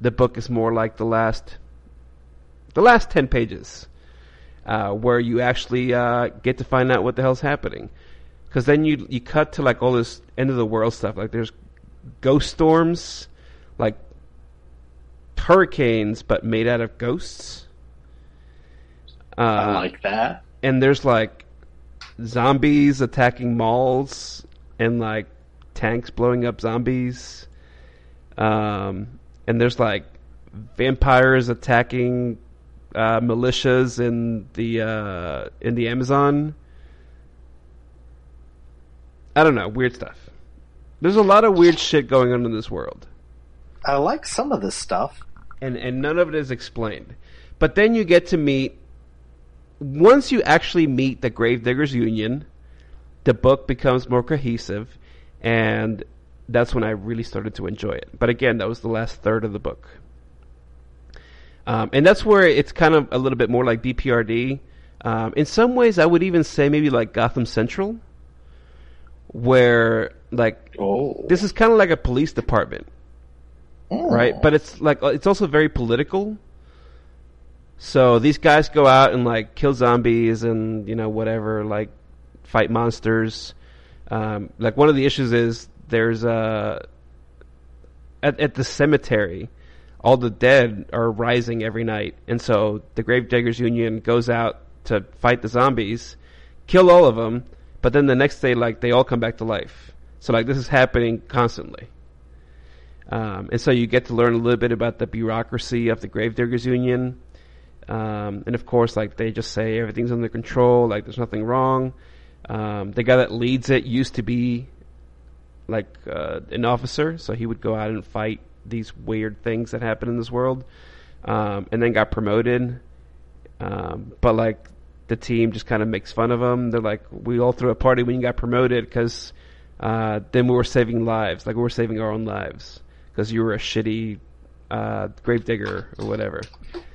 the book is more like the last, the last ten pages, uh, where you actually uh, get to find out what the hell's happening. Because then you you cut to like all this end of the world stuff. Like there's ghost storms, like hurricanes, but made out of ghosts. Uh, I like that. and there's like zombies attacking malls and like tanks blowing up zombies. Um, and there's like vampires attacking uh, militias in the uh, in the Amazon. I don't know, weird stuff. There's a lot of weird shit going on in this world I like some of this stuff. and and none of it is explained. But then you get to meet once you actually meet the Gravediggers Union, the book becomes more cohesive, and that's when I really started to enjoy it. But again, that was the last third of the book, um, and that's where it's kind of a little bit more like BPRD. Um, in some ways, I would even say maybe like Gotham Central, where like Oh. this is kind of like a police department right? But it's like it's also very political. So these guys go out and like kill zombies and you know whatever, like fight monsters. Um, like one of the issues is there's a at, at the cemetery, all the dead are rising every night, and so the Gravediggers Union goes out to fight the zombies, kill all of them, but then the next day, like they all come back to life. So like this is happening constantly. Um, and so you get to learn a little bit about the bureaucracy of the Gravediggers Union. Um, and of course, like they just say everything's under control, like there's nothing wrong. Um, the guy that leads it used to be like uh, an officer, so he would go out and fight these weird things that happen in this world, um, and then got promoted. Um, but like the team just kind of makes fun of him. They're like, "We all threw a party when you got promoted because uh, then we were saving lives, like we were saving our own lives because you were a shitty uh, gravedigger or whatever."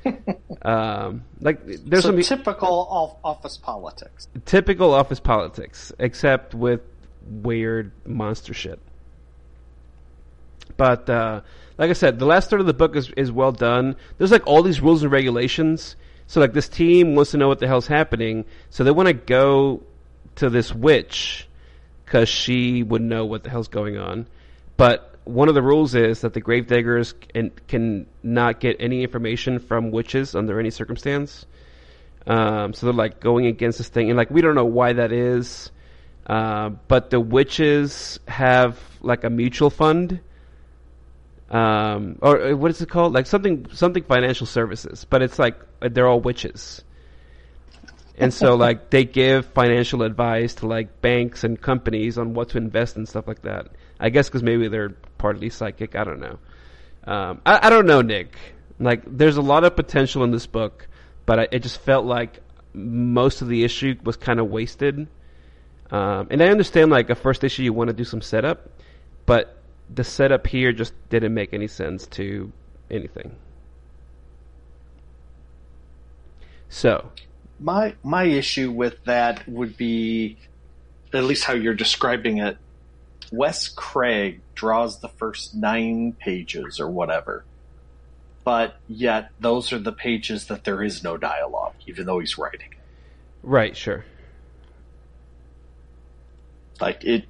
[laughs] um, like there's so some typical off- office politics. typical office politics, except with weird monster shit. But uh, like I said, the last third of the book is is well done. There's like all these rules and regulations. So like this team wants to know what the hell's happening, so they want to go to this witch because she would know what the hell's going on. But one of the rules is that the gravediggers can, can not get any information from witches under any circumstance. Um, so they're like going against this thing, and like we don't know why that is. Uh, but the witches have like a mutual fund, um, or uh, what is it called? Like something something financial services, but it's like they're all witches, and so [laughs] like they give financial advice to like banks and companies on what to invest and stuff like that. I guess because maybe they're partly psychic. I don't know. Um, I, I don't know, Nick. Like there's a lot of potential in this book, but I, it just felt like most of the issue was kind of wasted. Um, and I understand like a first issue you want to do some setup, but the setup here just didn't make any sense to anything. So, My my issue with that would be, at least how you're describing it. Wes Craig draws the first nine pages or whatever, but yet those are the pages that there is no dialogue, even though he's writing. right, sure. Like it,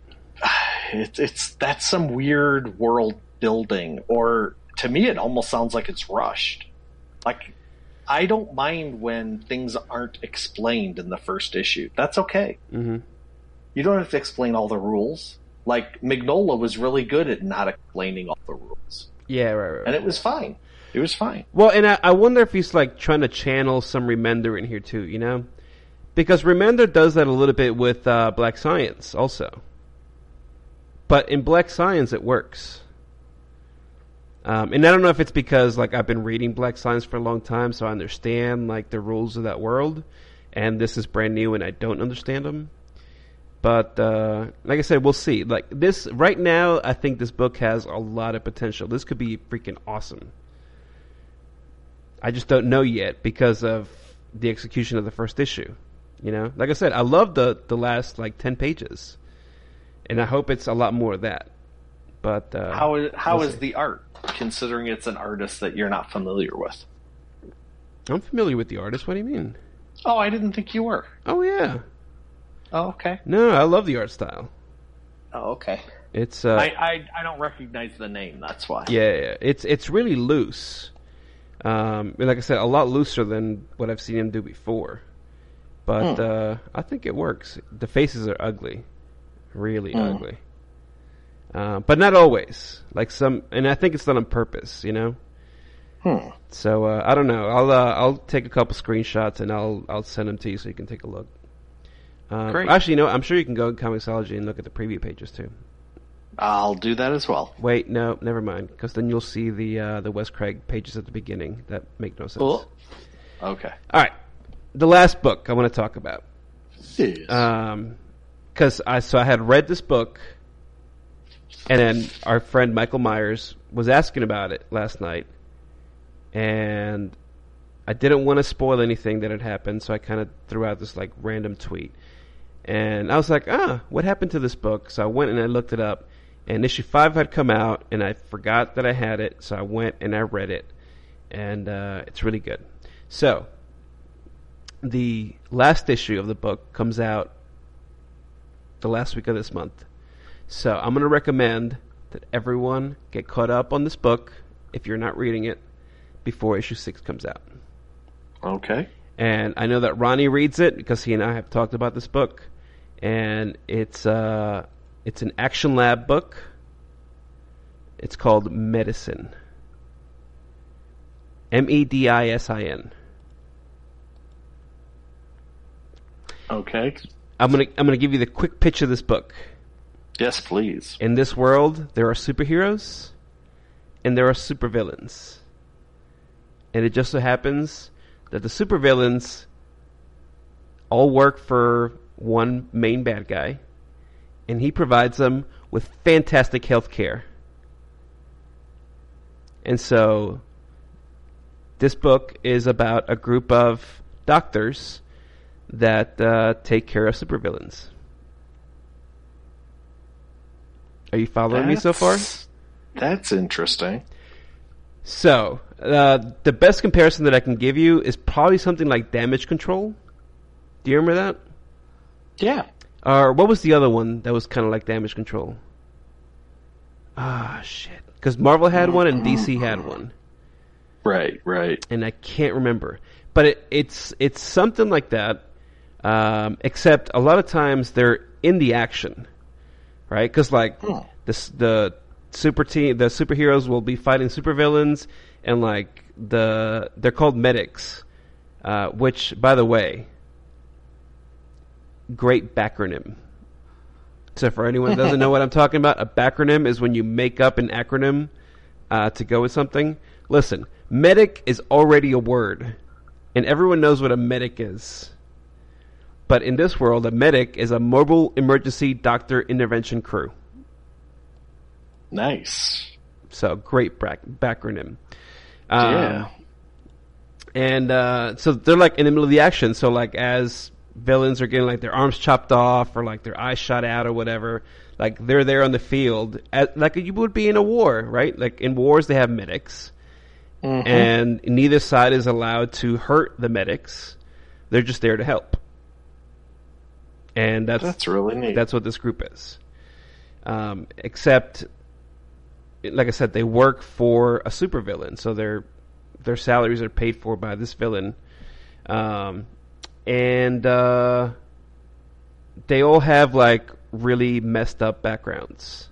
it it's that's some weird world building, or to me, it almost sounds like it's rushed. Like I don't mind when things aren't explained in the first issue. That's okay. hmm You don't have to explain all the rules. Like Mignola was really good at not explaining all the rules, Yeah, right, right. and it was fine. It was fine. Well, and I, I wonder if he's like trying to channel some Remender in here too, you know? Because Remender does that a little bit with uh, Black Science also. But in Black Science, it works. Um, and I don't know if it's because like I've been reading Black Science for a long time, so I understand like the rules of that world, and this is brand new and I don't understand them. But uh, like I said, we'll see. Like this right now, I think this book has a lot of potential. This could be freaking awesome. I just don't know yet because of the execution of the first issue. You know, like I said, I love the the last like ten pages, and I hope it's a lot more of that. But uh, How is how we'll is the art, considering it's an artist that you're not familiar with? I'm familiar with the artist. What do you mean? Oh, I didn't think you were. Oh yeah, Oh, okay. no, I love the art style. Oh, okay. It's uh, I, I I don't recognize the name. That's why. yeah, yeah, it's it's really loose. Um, like I said, a lot looser than what I've seen him do before. But Hmm. uh, I think it works. The faces are ugly, really Hmm. ugly. Uh, but not always. Like some, and I think it's done on purpose. You know. Hmm. So uh, I don't know. I'll uh, I'll take a couple screenshots and I'll I'll send them to you so you can take a look. Um, Great. Actually, you know, I'm sure you can go to Comixology and look at the preview pages too. I'll do that as well. Wait, no, never mind, because then you'll see the uh, the Wes Craig pages at the beginning that make no sense. Oh. Okay. All right, the last book I want to talk about, Yes. because I so I had read this book, and then our friend Michael Myers was asking about it last night, and I didn't want to spoil anything that had happened, so I kind of threw out this like random tweet, and I was like, ah, what happened to this book? So I went and I looked it up, and issue five had come out, and I forgot that I had it, so I went and I read it, and uh, it's really good. So the last issue of the book comes out the last week of this month. So I'm going to recommend that everyone get caught up on this book if you're not reading it. before issue six comes out. Okay. And I know that Ronnie reads it because he and I have talked about this book, and it's uh, it's an action lab book. It's called Medisin. M E D I S I N. Okay. I'm gonna I'm gonna give you the quick pitch of this book. Yes, please. In this world, there are superheroes, and there are supervillains. And it just so happens that the supervillains all work for one main bad guy, and he provides them with fantastic health care. And so, this book is about a group of doctors that uh, take care of supervillains. Are you following me so far? That's- That's interesting. So, uh, the best comparison that I can give you is probably something like Damage Control. Do you remember that? Yeah. Or what was the other one that was kind of like Damage Control? Ah, shit. Because Marvel had one and DC had one, Right, right. and I can't remember. But it, it's it's something like that, um, except a lot of times they're in the action, right? Because like Hmm. the the super team, the superheroes will be fighting supervillains, and like the they're called medics, uh, which by the way, great backronym. So for anyone that doesn't know what I'm talking about, a backronym is when you make up an acronym uh, to go with something. Listen, medic is already a word, and everyone knows what a medic is. But in this world, a medic is a mobile emergency doctor intervention crew. Nice. So great back- backronym. Um, yeah. And uh, so they're like in the middle of the action. So like as villains are getting like their arms chopped off or like their eyes shot out or whatever, like they're there on the field, at, like you would be in a war, right? Like in wars they have medics, Mhm. and neither side is allowed to hurt the medics. They're just there to help. And that's That's really neat. that's what this group is. Um, except, like I said, they work for a supervillain, so their their salaries are paid for by this villain, um, and uh, they all have like really messed up backgrounds.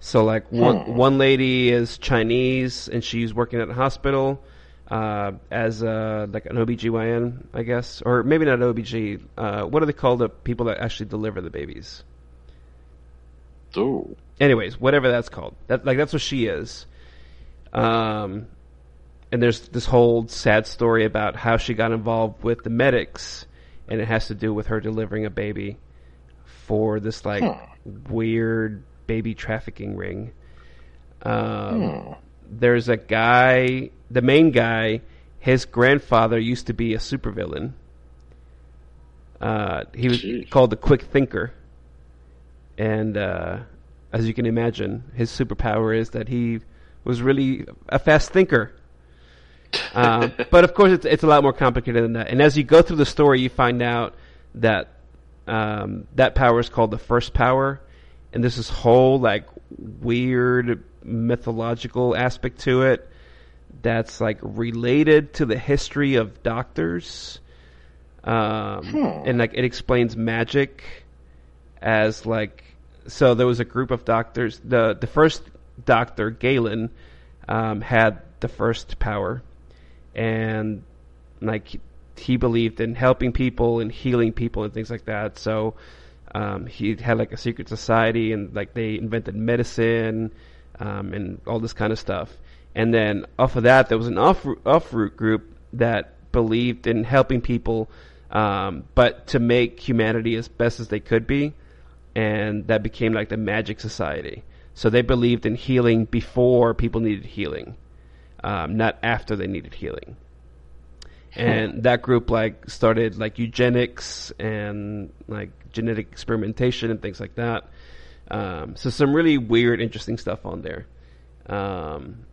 So like one Hmm. one lady is Chinese and she's working at a hospital uh, as a, like an OBGYN, I guess, or maybe not OBG. Uh, what are they called? The people that actually deliver the babies. Ooh. Anyways, whatever that's called. That like that's what she is. Um, and there's this whole sad story about how she got involved with the medics, and it has to do with her delivering a baby for this like weird baby trafficking ring. Um, Hmm. there's a guy, the main guy, his grandfather used to be a supervillain. Uh, he was Jeez. called the Quick Thinker, and uh, as you can imagine, his superpower is that he was really a fast thinker. Um, [laughs] but of course, it's it's a lot more complicated than that. And as you go through the story, you find out that um, that power is called the first power, and there's this whole like weird mythological aspect to it that's like related to the history of doctors. Um, Hmm. and like it explains magic as like so there was a group of doctors the the first doctor Galen um, had the first power and like he- believed in helping people and healing people and things like that. So um, he had like a secret society and like they invented medicine um, and all this kind of stuff. And then off of that there was an off off root group that believed in helping people um, but to make humanity as best as they could be and that became like the magic society. So they believed in healing before people needed healing um, not after they needed healing. And that group like started like eugenics and like genetic experimentation and things like that. Um, so some really weird interesting stuff on there. Um,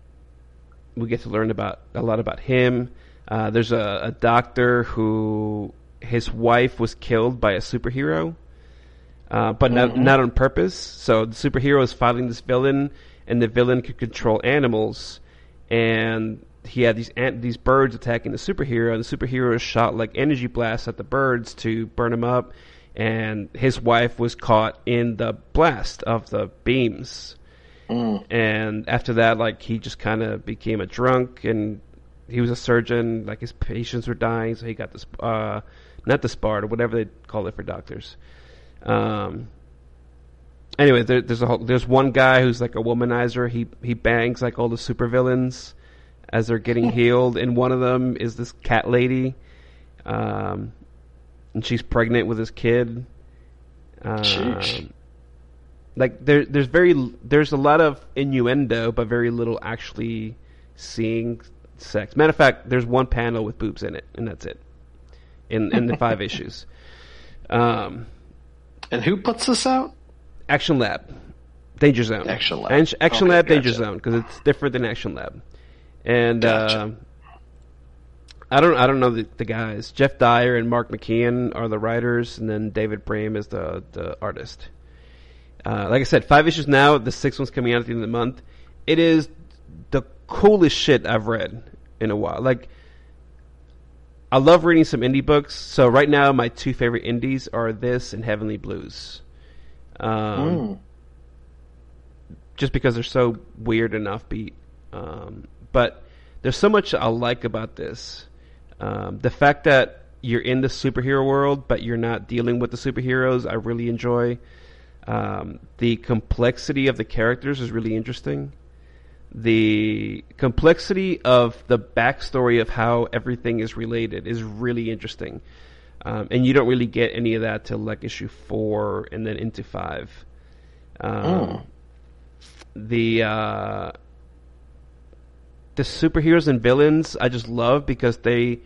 we get to learn about a lot about him. Uh, there's a, a doctor who his wife was killed by a superhero uh, but not Mhm. not on purpose. So the superhero is fighting this villain, and the villain could control animals, and he had these ant- these birds attacking the superhero, and the superhero shot like energy blasts at the birds to burn them up, and his wife was caught in the blast of the beams. And after that, like he just kind of became a drunk, and he was a surgeon. Like his patients were dying, so he got this, uh, not the spart or whatever they call it for doctors. Um, anyway, there, there's a whole, there's one guy who's like a womanizer. He he bangs like all the supervillains as they're getting [laughs] healed, and one of them is this cat lady, um, and she's pregnant with his kid. Um, like there, there's very there's a lot of innuendo, but very little actually seeing sex. Matter of fact, there's one panel with boobs in it, and that's it. In in the five [laughs] issues. Um, And who puts this out? Action Lab, Danger Zone. Action Lab. Action, Action Okay, Lab, Danger. Zone, because it's different than Action Lab. And Gotcha. uh, I don't, I don't know the, the guys. Jeff Dyer and Mark McKeon are the writers, and then David Brame is the the artist. Uh, like I said, five issues now. The sixth one's coming out at the end of the month. It is the coolest shit I've read in a while. Like, I love reading some indie books. So right now, my two favorite indies are this and Heavenly Blues. Um, Mm. just because they're so weird and offbeat. Um, but there's so much I like about this. Um, the fact that you're in the superhero world, but you're not dealing with the superheroes, I really enjoy. Um, the complexity of the characters is really interesting. The complexity of the backstory of how everything is related is really interesting. Um, and you don't really get any of that till like issue four and then into five. Um, The uh, the superheroes and villains I just love because they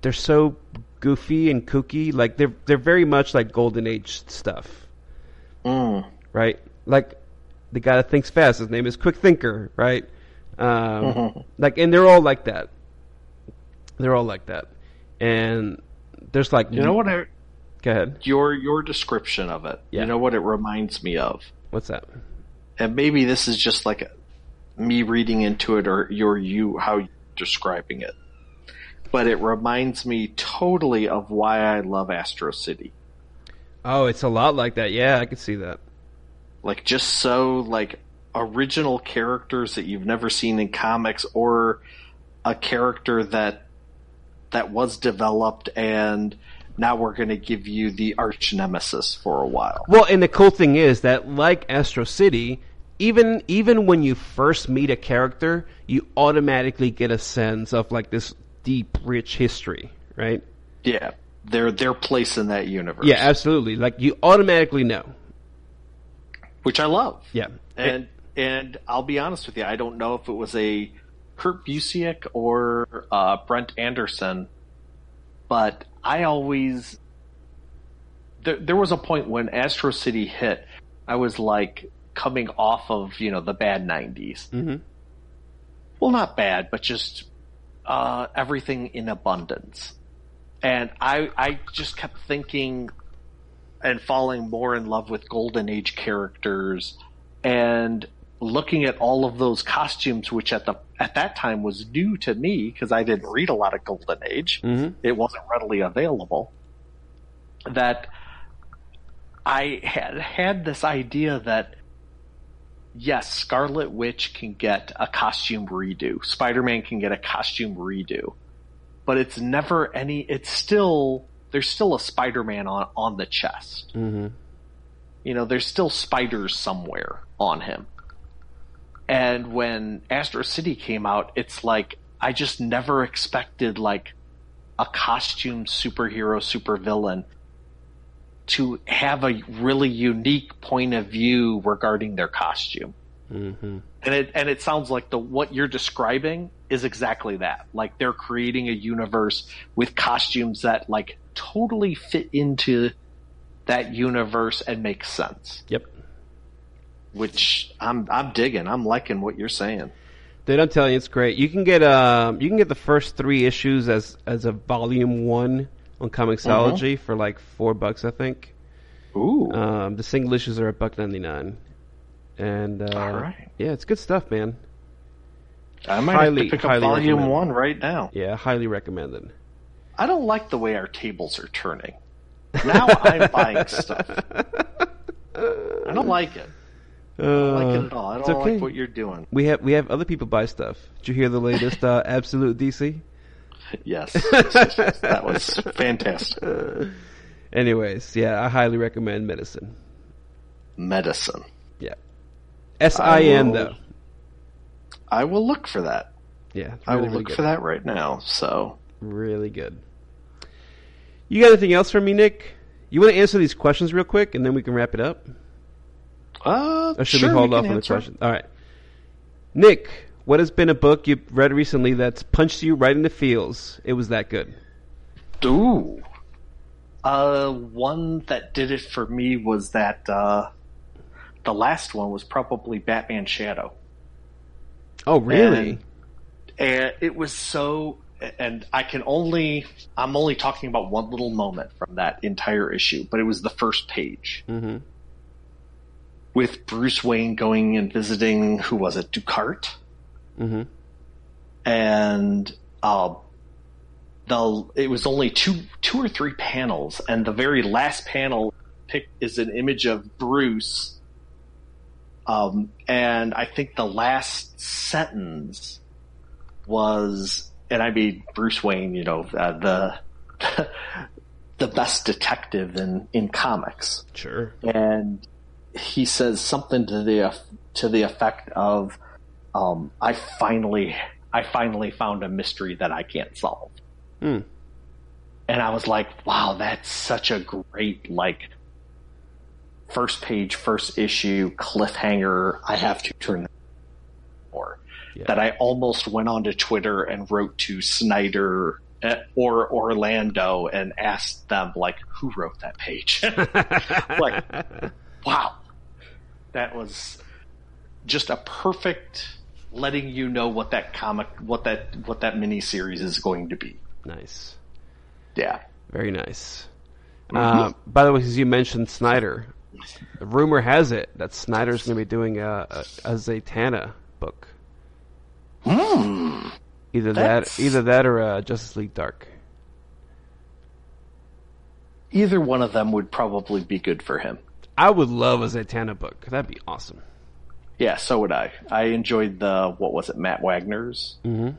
they're so goofy and kooky. Like they're they're very much like golden age stuff, Mm. right? Like the guy that thinks fast. His name is Quick Thinker, right? Um, [laughs] like, and they're all like that. They're all like that, and there's like You know what? I, Go ahead. your your description of it. Yeah. You know what it reminds me of, What's that? and maybe this is just like me reading into it, or your you how you're describing it. But it reminds me totally of why I love Astro City. Oh, it's a lot like that. Yeah, I could see that. like just so like original characters that you've never seen in comics or a character that that was developed and now we're going to give you the arch nemesis for a while. Well, and the cool thing is that, like Astro City, even even when you first meet a character, you automatically get a sense of like this deep, rich history, right? Yeah, their their place in that universe. Yeah, absolutely. Like you automatically know. which I love. Yeah, And and I'll be honest with you, I don't know if it was a Kurt Busiek or uh, Brent Anderson, but I always there, there was a point when Astro City hit, I was like coming off of you know the bad 90s Mhm. Well, not bad, but just uh, everything in abundance, and I I just kept thinking and falling more in love with golden age characters. And looking at all of those costumes which at the at that time was new to me because I didn't read a lot of golden age. Mhm. it wasn't readily available. That I had had this idea that yes Scarlet Witch can get a costume redo. Spider-Man can get a costume redo. But it's never any it's still there's still a Spider-Man on on the chest. Hmm you know, there's still spiders somewhere on him. And when Astro City came out, it's like I just never expected like a costume superhero supervillain to have a really unique point of view regarding their costume. hmm And it and it sounds like the what you're describing is exactly that. Like they're creating a universe with costumes that like totally fit into that universe and make sense. Yep. Which I'm I'm digging. I'm liking what you're saying. Dude, I'm telling you, it's great. You can get um, you can get the first three issues as as a volume one on Comixology for like four bucks, I think. Ooh. Um, the single issues are a buck ninety nine, and uh, All right. yeah, it's good stuff, man. I might Highly- have to pick up volume recommend. one right now. Yeah, highly recommended. I don't like the way our tables are turning. Now I'm buying [laughs] stuff. I don't like it. I don't like it at all. I Uh, don't okay. like what you're doing. We have we have other people buy stuff. Did you hear the latest uh, [laughs] Absolute DC? Yes, [laughs] that was fantastic. Anyways, yeah, I highly recommend Medisin. Medisin. Yeah, S I N though. I will look for that. Yeah, I will really, really look good. for that right now. So Really good. You got anything else for me, Nick? You want to answer these questions real quick, and then we can wrap it up, Uh, or should sure, we hold can off on the question? All right, Nick, what has been a book you've read recently that's punched you right in the feels? It was that good. Ooh. Uh, one that did it for me was that, uh, the last one was probably Batman Shadow. Oh, really? And- And it was so, and I can only, I'm only talking about one little moment from that entire issue, but it was the first page. mm-hmm. With Bruce Wayne going and visiting, who was it, Ducart? Mm-hmm. and uh, the it was only two two or three panels, and the very last panel pic is an image of Bruce. Um, and I think the last sentence was, and I mean Bruce Wayne, you know, uh, the [laughs] the best detective in in comics Sure. and he says something to the to the effect of, um, "I finally, I finally found a mystery that I can't solve." Hmm. And I was like, "Wow, that's such a great like first page, first issue cliffhanger." I have to turn more. Yeah. That I almost went onto Twitter and wrote to Snyder eh, or Orlando and asked them like, "Who wrote that page?" [laughs] like, that was just a perfect letting you know what that comic, what that, what that mini series is going to be. nice. Yeah. Very nice. Mm-hmm. Uh, by the way, as you mentioned Snyder, rumor has it that Snyder's going to be doing a, a, a Zatanna book. Hmm. Either That's- that, either that, or uh, Justice League Dark. Either one of them would probably be good for him. I would love a Zatanna book. That'd be awesome. Yeah, so would I. I enjoyed the what was it, Matt Wagner's Mm-hmm.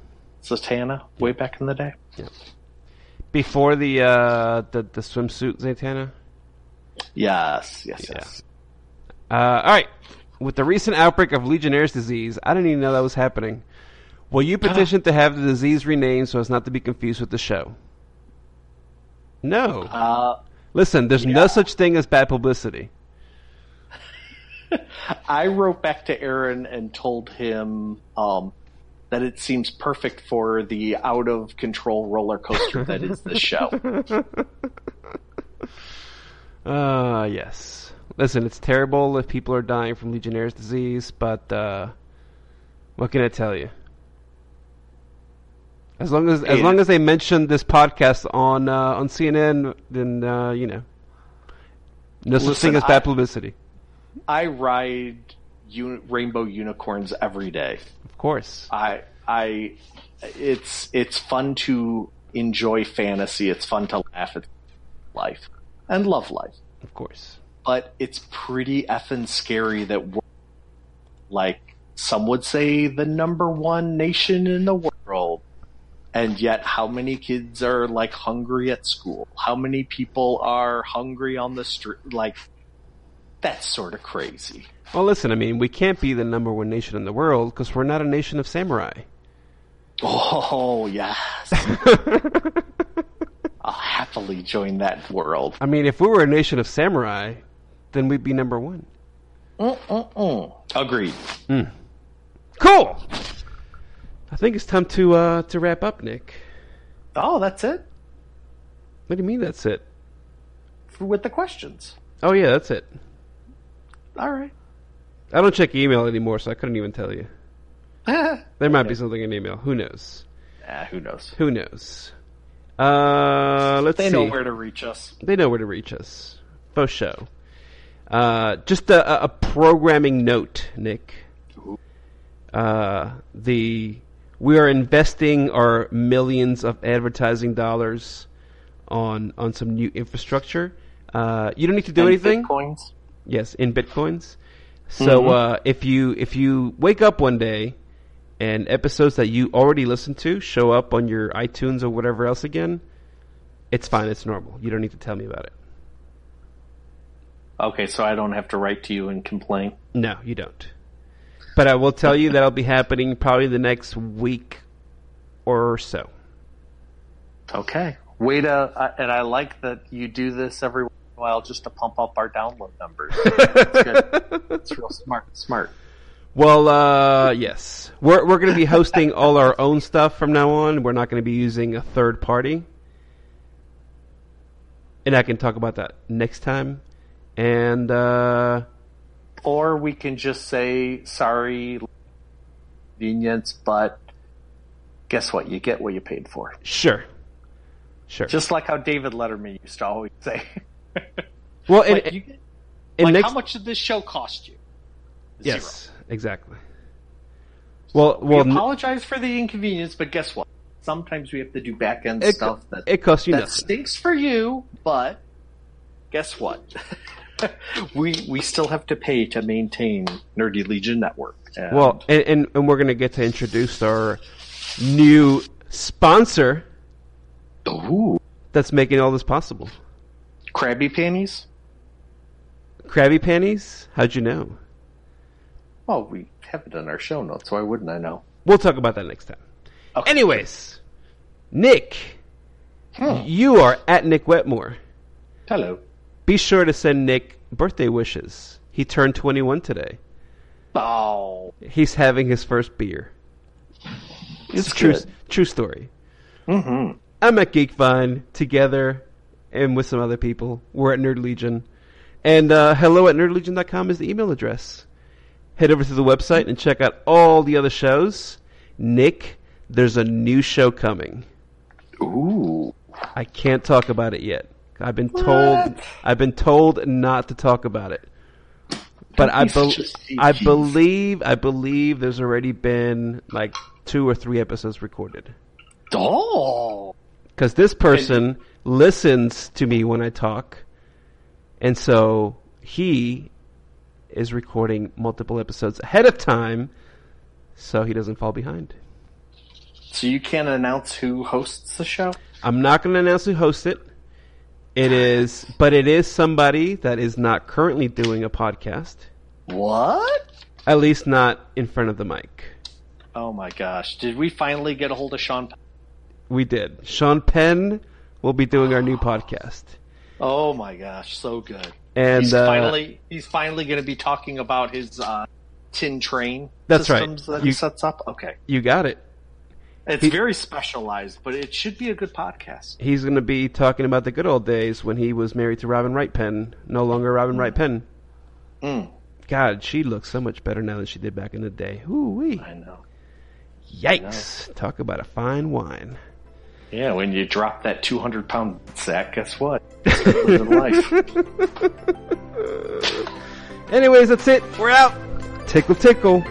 Zatanna way back in the day. Before the uh, the the swimsuit Zatanna. Yes, yes, Yeah. yes. Uh, all right. With the recent outbreak of Legionnaire's disease, I didn't even know that was happening. Will you petition to have the disease renamed so as not to be confused with the show? No. Uh, Listen, there's no such thing as bad publicity. [laughs] I wrote back to Aaron and told him um, that it seems perfect for the out of control roller coaster that is the show. Uh, [laughs] yes. Listen, it's terrible if people are dying from Legionnaire's disease, but uh, what can I tell you? As long as as Yeah. long as they mention this podcast on uh, on CNN, then uh, you know, no such thing as bad publicity. I ride uni- rainbow unicorns every day. Of course. I I it's it's fun to enjoy fantasy. It's fun to laugh at life and love life. Of course. But it's pretty effing scary that we're like some would say the number one nation in the world. And yet how many kids are like hungry at school? How many people are hungry on the street? Like that's sort of crazy. Well, listen. I mean, we can't be the number one nation in the world because we're not a nation of samurai. Oh yes. [laughs] I'll happily join that world. I mean, if we were a nation of samurai, then we'd be number one. Mm-mm-mm. Agreed. Cool. I think it's time to uh, to wrap up, Nick. Oh, that's it What do you mean that's it? with the questions. Oh yeah, that's it. All right. I don't check email anymore, so I couldn't even tell you. [laughs] There might be something in email. Who knows? who knows? Who knows? Uh, let's They see. know where to reach us. They know where to reach us. Faux show. Uh, just a, a- a programming note, Nick. Uh, the we are investing our millions of advertising dollars on on some new infrastructure. Uh, you don't need to do And anything. Bitcoins. Yes, in bitcoins. So Mhm. uh, if you if you wake up one day and episodes that you already listened to show up on your iTunes or whatever else again, it's fine. It's normal. You don't need to tell me about it. Okay, so I don't have to write to you and complain. No, you don't. But I will tell you that'll be happening probably the next week or so. Okay. Wait, uh, and I like that you do this every once in a while just to pump up our download numbers. [laughs] It's good. It's real smart. Smart. Well, uh, yes, we're we're going to be [laughs] hosting all our own stuff from now on. We're not going to be using a third party, and I can talk about that next time. And uh, Or we can just say, sorry, convenience, but guess what? You get what you paid for. sure, sure. Just like how David Letterman used to always say. [laughs] [laughs] well, and, like, you, and like next, how much did this show cost you? Zero. yes, exactly. Well, We well, n- apologize for the inconvenience, but guess what? Sometimes we have to do back end it, stuff that it costs you that nothing. stinks for you, but guess what? [laughs] we we still have to pay to maintain Nerdy Legion Network. And Well, and, and, and we're going to get to introduce our new sponsor ooh, that's making all this possible. Krabby Panties. Krabby Panties? How'd you know? Well, we have it in our show notes. Why wouldn't I know? We'll talk about that next time. Okay. Anyways, Nick, Hmm. you are at Nick Wetmore. Hello. Be sure to send Nick birthday wishes. He turned 21 today. Oh, He's having his first beer. It's That's true, true story. mm-hmm. I'm at Geekvine together and with some other people. We're at Nerd Legion. And uh, hello at nerdlegion.com is the email address. Head over to the website and check out all the other shows. Nick, there's a new show coming. Ooh. I can't talk about it yet. I've been told What? I've been told not to talk about it. But I, be bel such a I believe I believe there's already been like two or three episodes recorded. Oh. because this person listens to me when I talk, and so he is recording multiple episodes ahead of time, so he doesn't fall behind. So you can't announce who hosts the show? I'm not going to announce who hosts it. It is, but it is somebody that is not currently doing a podcast, What? at least not in front of the mic. Oh my gosh. Did we finally get a hold of Sean? Penn? We did. Sean Penn will be doing our new podcast, Oh my gosh, so good. and he's uh, finally he's finally going to be talking about his uh, tin train That's right. systems that You- he sets up. Okay, you got it. it's He- very specialized, but it should be a good podcast. he's going to be talking about the good old days when he was married to Robin Wright Penn, no longer Robin Wright Penn. Mm, God, she looks so much better now than she did back in the day. Ooh wee. I know. Yikes. Talk about a fine wine. Yeah, when you drop that two hundred pound sack, guess what? Life. [laughs] Anyways, that's it. We're out. Tickle tickle.